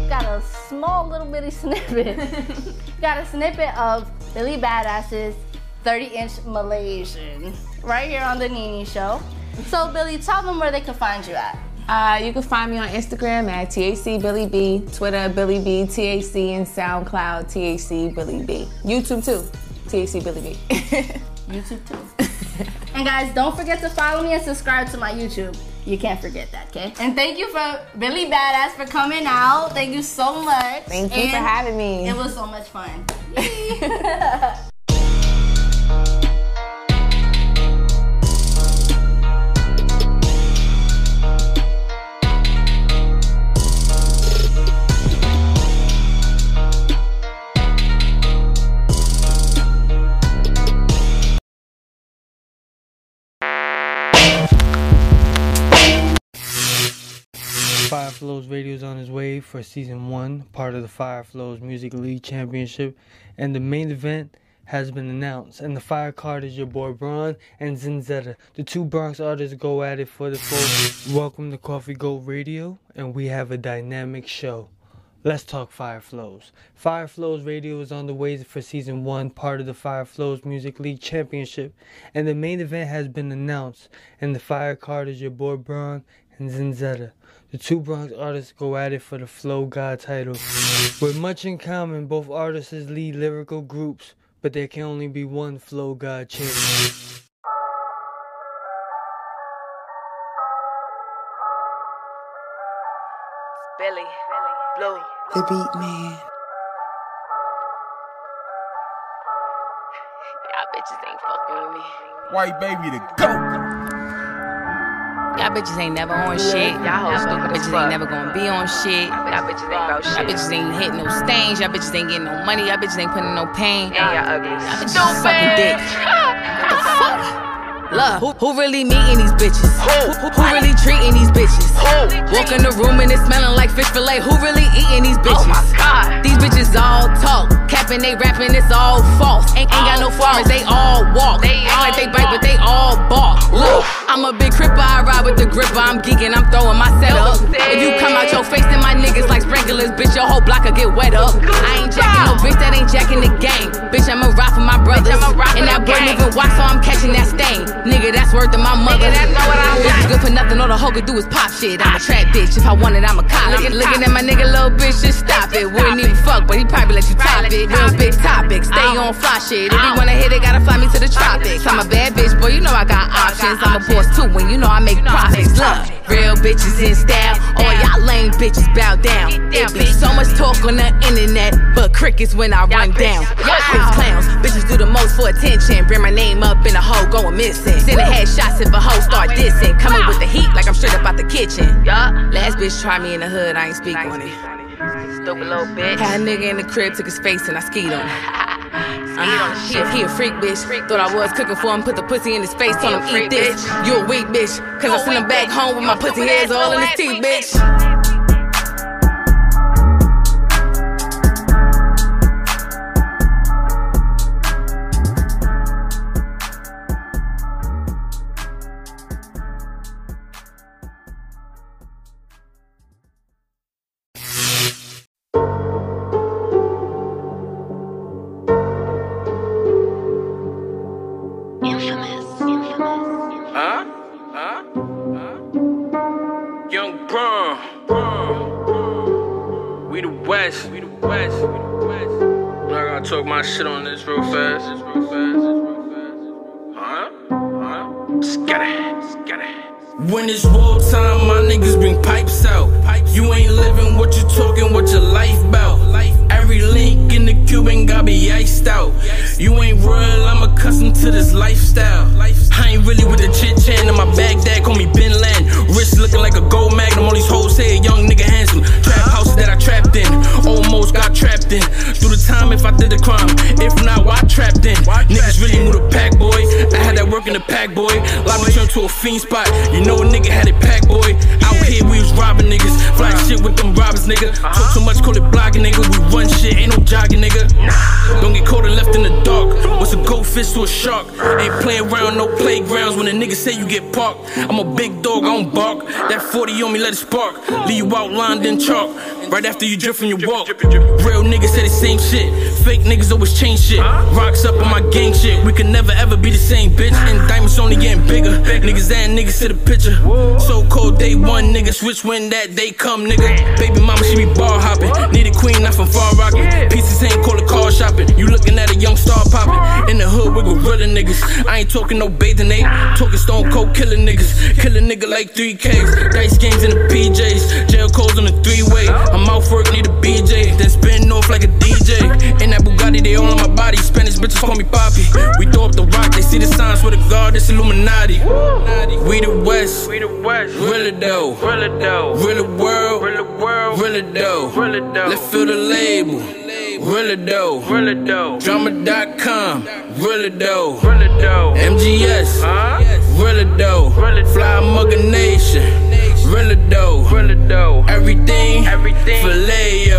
Got a small little bitty snippet. got a snippet of Billy Badass's 30 inch Malaysian right here on the Nini Show. So, Billy, tell them where they can find you at. Uh, you can find me on Instagram at TAC Billy B, Twitter Billy B, TAC, and SoundCloud TAC Billy B. YouTube too, TAC Billy B. YouTube too. and guys, don't forget to follow me and subscribe to my YouTube. You can't forget that, okay? And thank you for Billy Badass for coming out. Thank you so much. Thank you for having me. It was so much fun. Flows Radio is on his way for season one, part of the Fire Flows Music League Championship, and the main event has been announced. And the fire card is your boy Braun and Zinzetta. The two Bronx artists go at it for the vote. Welcome to Coffee Goat Radio, and we have a dynamic show. Let's talk Fire Flows. Fire Flows Radio is on the way for season one, part of the Fire Flows Music League Championship, and the main event has been announced. And the fire card is your boy Braun and Zinzetta. The two Bronx artists go at it for the Flow God title. With much in common, both artists lead lyrical groups, but there can only be one Flow God champion. Billy, Blue. The beat man. Y'all bitches ain't fucking with me. White baby the goat. Y'all bitches ain't never on shit. Y'all hoes stupid bitches ain't never gonna be on shit. Y'all bitches ain't about shit. Y'all bitches ain't hitting no stains. Y'all bitches ain't getting no money. Y'all bitches ain't putting no pain. And y'all ugly. Y'all bitches sucking dick. What the fuck? Love, who, who really meeting these bitches? Who, who, who really treating these bitches? Who? Walk in the room and it's smelling like fish fillet. Who really eating these bitches? Oh my god. These bitches all talk, capping, they rapping, it's all false. Ain't, ain't got no foreigners, they all walk. They Act like they bite, but they all balk. Look, I'm a big cripper, I ride with the gripper. I'm geeking, I'm throwing my setup. If you come out your face, then my niggas like sprinklers, bitch, your whole block will get wet up. I ain't jacking no bitch that ain't jacking the game. Bitch, I'ma rock for my brothers. And that boy moving watch, so I'm catching that stain. Nigga, that's worth of my mother. Bitch, good for nothing, all the hoe could do is pop shit. I'm a trap bitch, if I want it, I'm a cop. Looking, looking at my nigga, little bitch, just stop it. Wouldn't even fuck, but he probably let you top it. Real big topic, stay on fly shit. If you wanna hit it, gotta fly me to the tropics. I'm a bad bitch, boy, you know I got options. I'm a boss too, when you know I make profits. Look, real bitches in style. All y'all lame bitches bow down. It be so talk on the internet, but crickets when I run down. Y'all clowns, bitches do the most for attention. Bring my name up in a hole, going missing. Sending headshots if a hoe start dissing. Coming with the heat like I'm straight up out the kitchen. Last bitch try me in the hood, I ain't speak on it. Stupid little bitch. Had a nigga in the crib, took his face, and I skied on him. Uh, he, a, he a freak bitch. Thought I was cooking for him, put the pussy in his face, told him eat this. You a weak bitch, cause I sent him back home with my pussy hairs all in his teeth, bitch. When it's war time, my niggas bring pipes out. You ain't living what you talking, what your life bout. Every link in the Cuban got be iced out. You ain't real, I'm accustomed to this lifestyle. I ain't really with the chit chat in my Baghdad, call me Bin Laden. Wrist looking like a gold magnum, all these hoes say a young nigga handsome. Trap houses that I trapped in, almost got trapped in. Through the time if I did the crime, if not, why trapped in? Niggas pack, boy. Lobby turned to a fiend spot, you know a nigga had it packed, boy. Out here we was robbing niggas, fly shit with them robbers, nigga. Talk too much, call it blogging, nigga. We run shit, ain't no jogging, nigga. Don't get caught and left in the dark. What's a goldfish to a shark? Ain't playing around, no playgrounds when a niggas say you get parked. I'm a big dog, I don't bark. That 40 on me, let it spark. Leave you outlined in chalk. Right after you drip from your walk. Real niggas say the same shit. Fake niggas always change shit. Rocks up on my gang shit. We can never ever be the same bitch. And diamonds only getting bigger. Niggas add niggas to the picture. So cold day one nigga. Switch when that day come, nigga. Baby mama, she be bar hopping. Need a queen, not from far rocking. Pieces ain't call it car shopping. You looking at a young star poppin'. In the hood with gorilla niggas. I ain't talking no bathing ape. Talking stone cold killing niggas. Kill a nigga like 3Ks. Dice games in the PJs. Jail codes on the three way. I'm out work, need a BJ. Then spin off like a DJ. In that Bugatti, they all on my body. Spanish bitches call me Poppy. We throw up the rock, they see the signs for the guard, it's Illuminati. We the West. We the West. Really though. Really though. Really world. Really world. Really though. Really though. Let's feel the label. Really though. Really though. Drama.com. Really though. Really. MGS. Really though. Fly Mugger Nation. Really though. Really though. Everything. Everything. Filet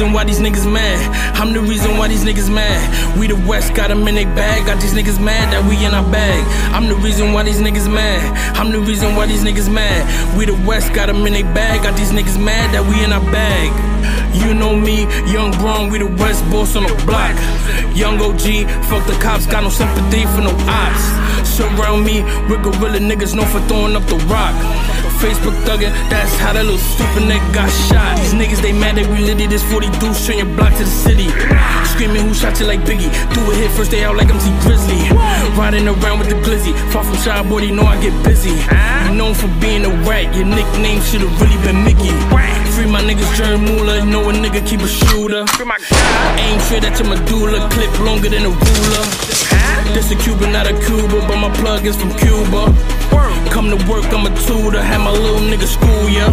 reason why these niggas mad. I'm the reason why these niggas mad. We the West got them in they bag. Got these niggas mad that we in our bag. I'm the reason why these niggas mad. I'm the reason why these niggas mad. We the West got them in they bag. Got these niggas mad that we in our bag. You know me, young Braun, we the West boss on the block. Young OG, fuck the cops, got no sympathy for no ops. Surround me with gorilla niggas known for throwing up the rock. Facebook thuggin', that's how that little stupid nigga got shot. These niggas, they mad that we litty this 40 deuce, turn your block to the city. Screaming who shot you like Biggie. Do a hit first day out like I'm Tee Grizzley. Riding around with the glizzy. Far from shy boy, you know I get busy. You known for being a rat, your nickname should've really been Mickey. Free my niggas, Jerry Moolah, know a nigga keep a shooter. Aim straight at your medulla, clip longer than a ruler. This a Cuban, not a Cuba, but my plug is from Cuba. Come to work, I'm a tutor, have my little nigga school ya.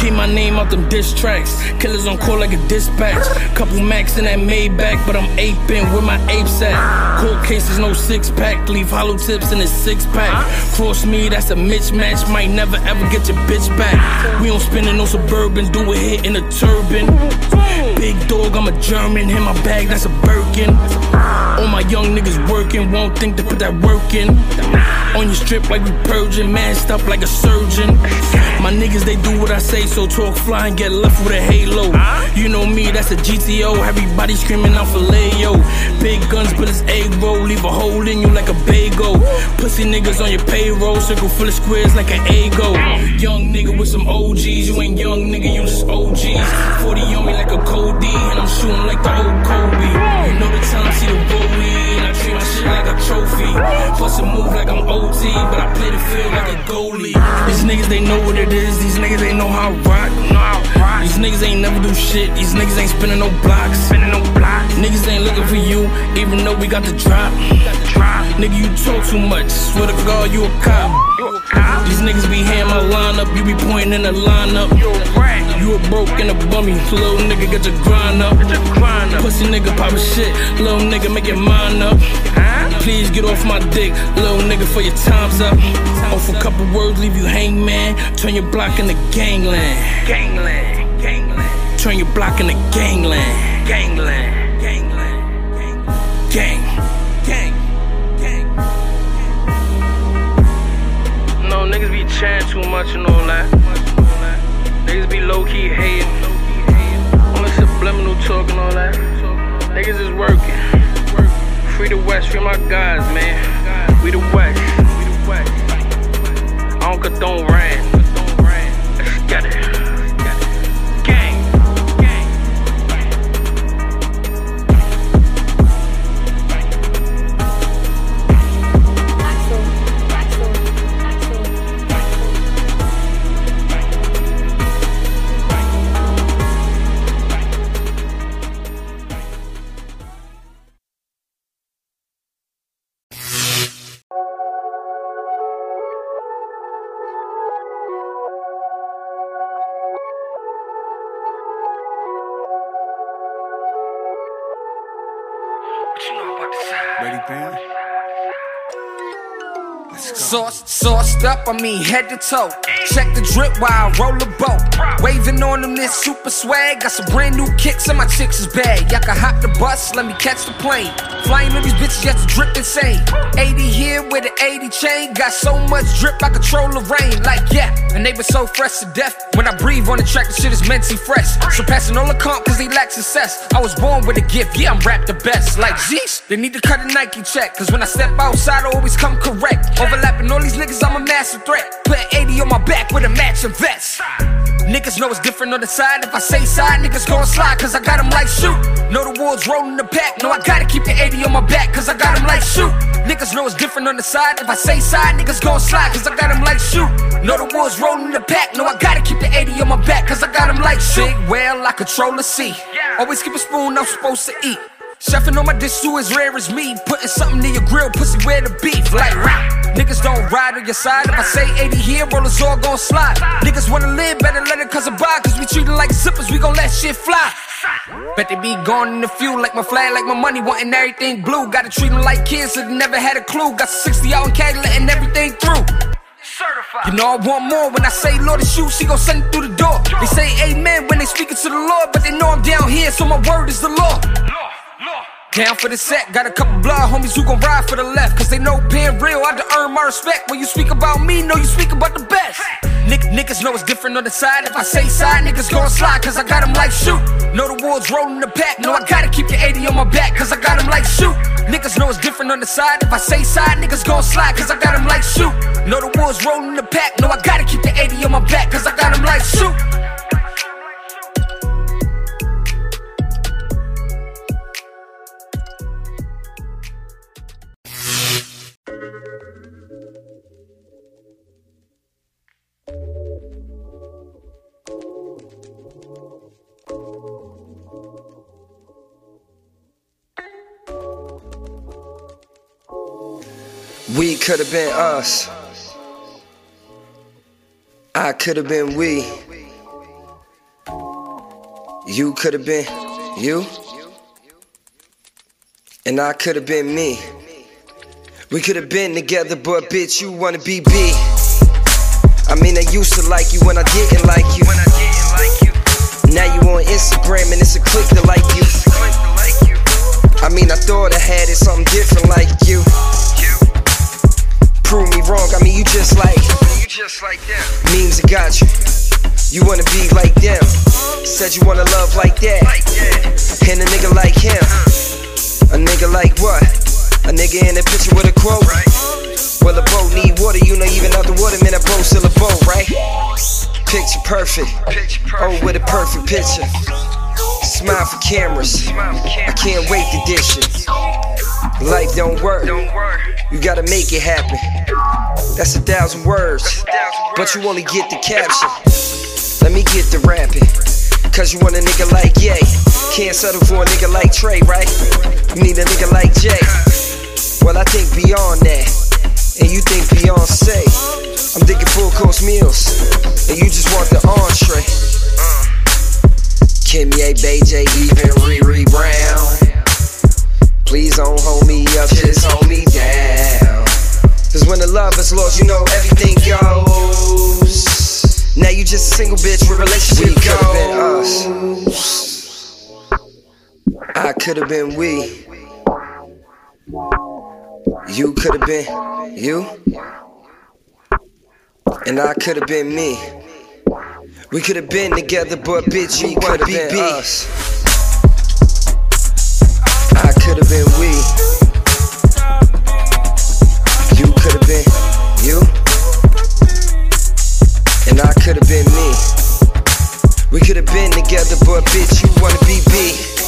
Keep my name out them diss tracks. Killers on call like a dispatch. Couple max in that Maybach, but I'm aping where my apes at. Court cases, no six pack. Leave hollow tips in a six pack. Cross me, that's a mismatch. Might never ever get your bitch back. We don't spin in no suburban, do a hit in a turban. Big dog, I'm a German. In my bag, that's a Birkin. All my young niggas working, won't think to put that work in. On your strip like we purging, masked up like a surgeon. My niggas, they do what I say, so talk fly and get left with a halo. You know me, that's a GTO. Everybody screaming out for Leo. Big guns, but it's egg roll. Leave a hole in you like a bagel. Pussy niggas on your payroll, circle full of squares like an ego. Young nigga with some OGs, you ain't young nigga, you just OGs. 40 on me like a Cody, and I'm shooting like the old Kobe. You know the time, see the rollie, shit like a trophy. Bust a move like I'm OT, but I play the field like a goalie. These niggas, they know what it is. These niggas, they know how I rock. These niggas ain't never do shit. These niggas ain't spinning no blocks. Spinning no blocks. Niggas ain't looking for you, even though we got the drop. Nigga, you talk too much. Swear to God, you a cop. These niggas be hand my lineup. You be pointing in the lineup. You a broke and a bummy. Little nigga, get your grind up. Pussy nigga poppin' shit. Little nigga, make your mind up. Please get off my dick. Little nigga, for your time's up. Off a couple words, leave you hang man. Turn your block into gangland. Gangland. Gangland. Turn your block into gangland. Gangland. Gangland. Gang. Gang. Gang. No, niggas be chatting too much and all that. Niggas be low key hating. All this subliminal talk and all that. Niggas is working. Free the West, free my guys, man. We the West. I don't condone rant. Let's get it. só sauced up, I mean head to toe. Check the drip while I roll a boat. Waving on them this super swag. Got some brand new kicks and my chicks is bad. Y'all can hop the bus, let me catch the plane. Flying on these bitches just drip insane. 80 here with an 80 chain. Got so much drip, I control the rain. Like, yeah. And they been so fresh to death. When I breathe on the track, the shit is mentally fresh. Surpassing all the comp, cause they lack success. I was born with a gift, yeah, I'm rap the best. Like, jeez, they need to cut a Nike check. Cause when I step outside, I always come correct. Overlapping all these niggas, I'm a massive threat. Put 80 on my back with a matching vest. Niggas know it's different on the side. If I say side, niggas gon' slide, cause I got them like shoot. Know the wolves rolling the pack. No, I gotta keep the 80 on my back, cause I got them like shoot. Niggas know it's different on the side. If I say side, niggas gon' slide, cause I got them like shoot. Know the wolves rolling the pack. No, I gotta keep the 80 on my back, cause I got them like shoot. Big whale, I control the sea. Always keep a spoon, I'm supposed to eat. Chefing on my dish too as rare as me. Putting something in your grill, pussy where the beef. Like rap. Niggas don't ride on your side. If I say 80 here, rollers all gon' slide. Niggas wanna live, better let it cause of buy. Cause we treat it like zippers, we gon' let shit fly. Bet they be gone in the few, like my flag, like my money, wanting everything blue. Gotta treat them like kids that never had a clue. Got 60 out in Cali, letting everything through. You know I want more when I say Lord is you, she gon' send it through the door. They say amen when they speaking to the Lord, but they know I'm down here, so my word is the law. Down for the set, got a couple blood homies who gon' ride for the left. Cause they know being real, I had to earn my respect. When you speak about me, know you speak about the best. Nick, niggas know it's different on the side. If I say side, niggas gon' slide, cause I got them like shoot. Know the wolves rolling the pack, know I gotta keep the 80 on my back, cause I got them like shoot. Niggas know it's different on the side. If I say side, niggas gon' slide, cause I got them like shoot. Know the wolves rolling the pack, know I gotta keep the 80 on my back, cause I got them like shoot. We could have been us. I could have been we. You could have been you. And I could have been me. We could have been together, but bitch, you wanna be B. I mean, I used to like you when I didn't like you. Now you on Instagram and it's a click to like you. I mean, I thought I had it something different like you. Prove me wrong, I mean, you just like. Memes that got you. You wanna be like them. Said you wanna love like that. And a nigga like him. A nigga like what? A nigga in a picture with a quote. Well, a boat need water, you know, even out the water, man, a boat still a boat, right? Picture perfect. Oh, with a perfect picture. Smile for cameras. I can't wait to dish it. Life don't work. You gotta make it happen. That's a thousand words. But you only get the caption. Let me get the rapping. Cause you want a nigga like Ye. Can't settle for a nigga like Trey, right? You need a nigga like Jay. Well, I think beyond that. And you think Beyonce. I'm thinking full course meals. And you just want the entree. Kimye, J, even Riri Brown. Please don't hold me up, just hold me down. Cause when the love is lost, you know everything goes. Now you just a single bitch with relationship we goals. Been us. I could have been we. You could have been you. And I could have been me. We could have been together, but bitch, you could have been us. I could have been we. You could have been you. And I could have been me. We could have been together, but bitch, you wanna be B.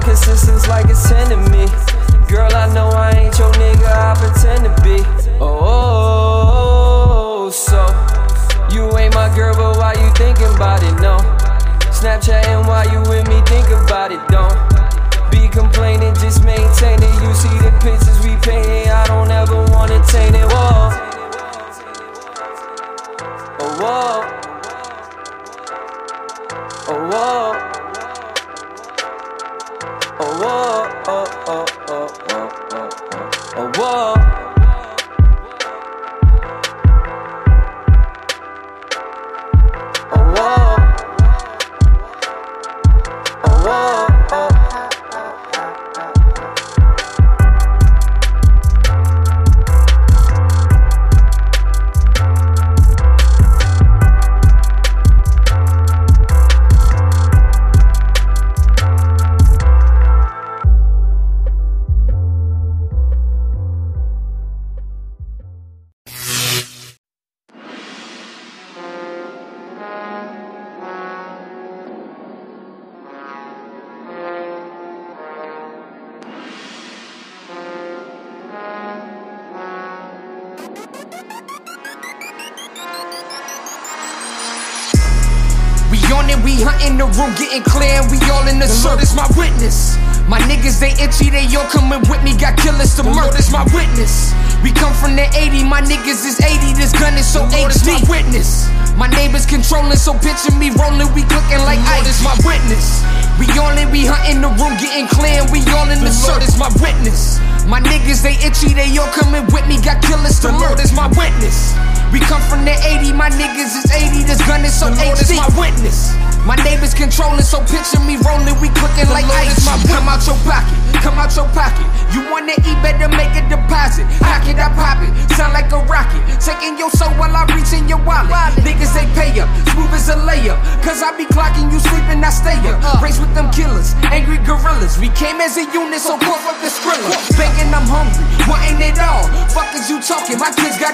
know you like it's ten to me. Girl, I know I ain't your nigga, I pretend to be. Oh, so you ain't my girl, but why you thinking about it? No. Snapchatting while you with me, think about it, don't. Be complaining, just maintain it. You see the pictures we painting, I don't ever wanna taint it. Whoa. Oh, whoa. Oh, whoa. Oh, oh, oh, oh,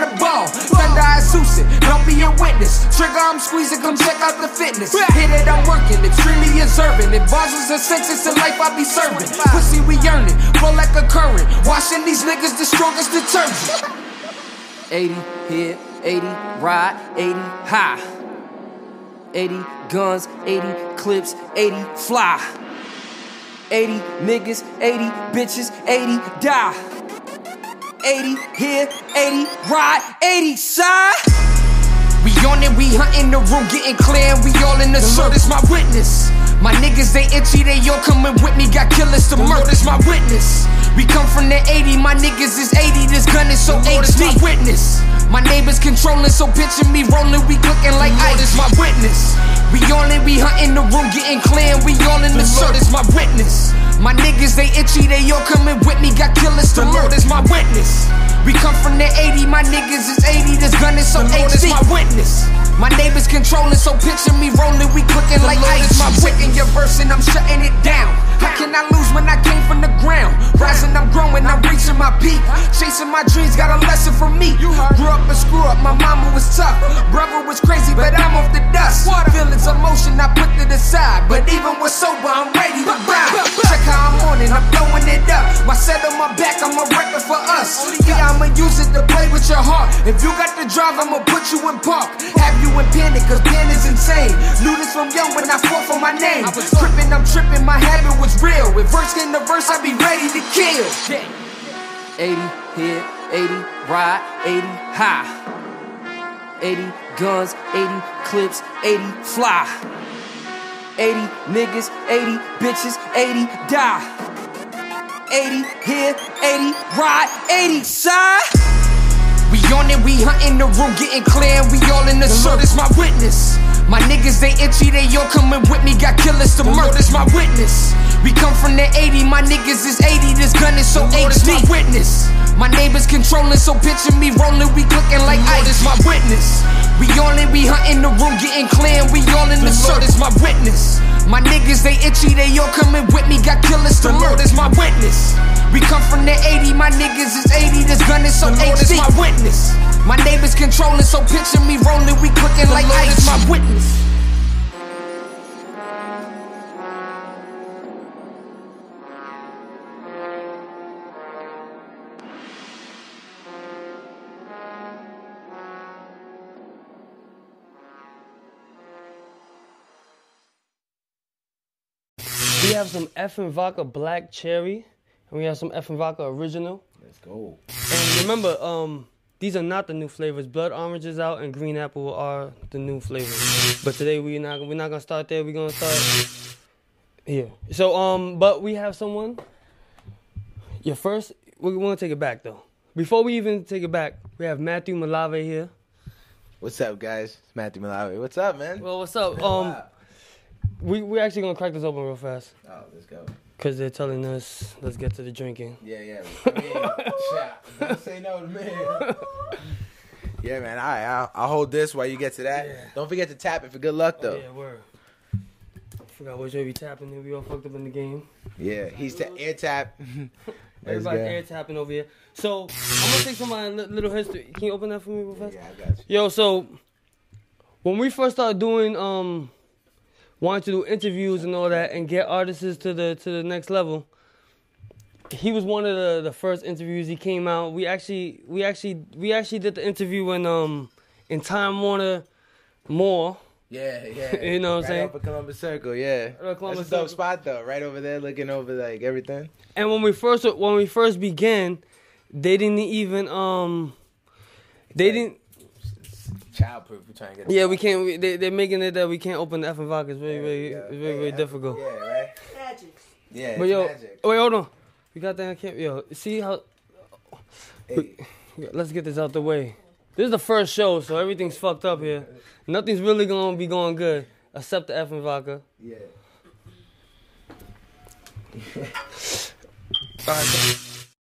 A ball. Thunder, I Zeus it, don't be a witness. Trigger, I'm squeezing, come check out the fitness. Hit it, I'm working, extremely observant. If bars was a sentence in life, I be serving. Pussy, we earning, flow like a current. Washing these niggas, the strongest detergent. 80 hit, 80 ride, 80 high. 80 guns, 80 clips, 80 fly. 80 niggas, 80 bitches, 80 die. 80 here, 80 ride, 80 side. We on it, we hunting the room, getting clear, and we all in the Lord is my witness. My niggas, they itchy, they all coming with me, got killers to murder. is my witness. We come from the 80, my niggas is 80, this gun is so HD. my witness. My neighbors controlling, so picture me rolling, we cooking like ice. is my witness. We on it, we hunting the room, getting clear, and we all in the Lord is my witness. My niggas, they itchy, they all coming with me, got killers to murder. is my witness. We come from the 80, my niggas is 80, this gun is so The Lord HD. is my witness. My neighbors controlling, so picture me rolling, we cooking like Lord ice. my Taking your verse and I'm shutting it down. How can I lose when I came from the ground? Rising, I'm growing, I'm reaching my peak. Chasing my dreams, got a lesson from me. Grew up and screw up, my mama was tough. Brother was crazy, but I'm off the dust. Feelings, emotion, I put to the side. But even with sober, I'm ready to ride. Check how I'm on it, I'm blowing it up. My set on my back, I'm a record for us. Yeah, I'ma use it to play with your heart. If you got the drive, I'ma put you in park. Have you in panic, cause pen is insane. Knew this from young when I fought for my name. Tripping, I'm tripping, my habit was real. If verse in the verse, I'd be ready to kill. 80 hit, 80 ride, 80 high. 80 guns, 80 clips, 80 fly. 80 niggas, 80 bitches, 80 die. 80 here, 80 ride, 80 side. We on it, we hunting the room, getting clear, and we all in the shirt. It's my witness. My niggas, they itchy, they all coming with me. Got killers to murder. It's my witness. We come from the 80, my niggas is 80. This gun is so HD. my witness. My neighbors controlling, so picture me rolling. We cooking like ice. It's my witness. We all in, we hunting the room, getting clear, and we all in the shirt. It's my witness. My niggas, they itchy, they all coming with me. Got killers to murder. It's my witness. We come from the 80, my niggas is 80. This gun is so HD. It's my witness. My neighbors controlling, so picture me rolling. We cooking like ice. It's my witness. Have some Effen vodka black cherry, and we have some Effen vodka original. Let's go. And remember, um, these are not the new flavors. Blood orange is out, and green apple are the new flavors. But today we're not we're not gonna start there. We're gonna start here. So um, but we have someone. Your first, we're gonna take it back though. Before we even take it back, we have Matthew Malave here. What's up, guys? It's Matthew Malawi. What's up, man? Well, what's up? Um, we we're actually gonna crack this open real fast. Oh, let's go. Cause they're telling us let's get to the drinking. Yeah, yeah. I mean. Don't say no to me. yeah, man. All right, I'll, I'll hold this while you get to that. Don't forget to tap it for good luck, though. Oh, yeah, word. Forgot which way we tapping here. We all fucked up in the game. Yeah, he's ta- air tap. Go. air tapping over here. So I'm gonna take some of my li- little history. Can you open that for me real fast? Yeah, I got you. Yo, so when we first started doing um wanting to do interviews and all that and get artists to the to the next level, he was one of the, the first interviews. He came out. We actually we actually we actually did the interview in um in Time Warner Mall. Yeah, yeah. You know what I'm saying? Off of Columbus Circle, yeah. Right, Columbus That's a dope Circle. spot though, right over there, looking over like everything. And when we first when we first began, they didn't even um they didn't Childproof. We're trying to get. yeah we can't we, they they're making it that we can't open the Effen vodka. It's very very it's very very difficult. Yeah, right. Magic. Yeah, But yo, magic. wait, hold on. We got that. I can't. Yo, see how? we- let's get this out the way. This is the first show, so everything's fucked up here. Nothing's really gonna be going good except the Effen vodka. Yeah. All right.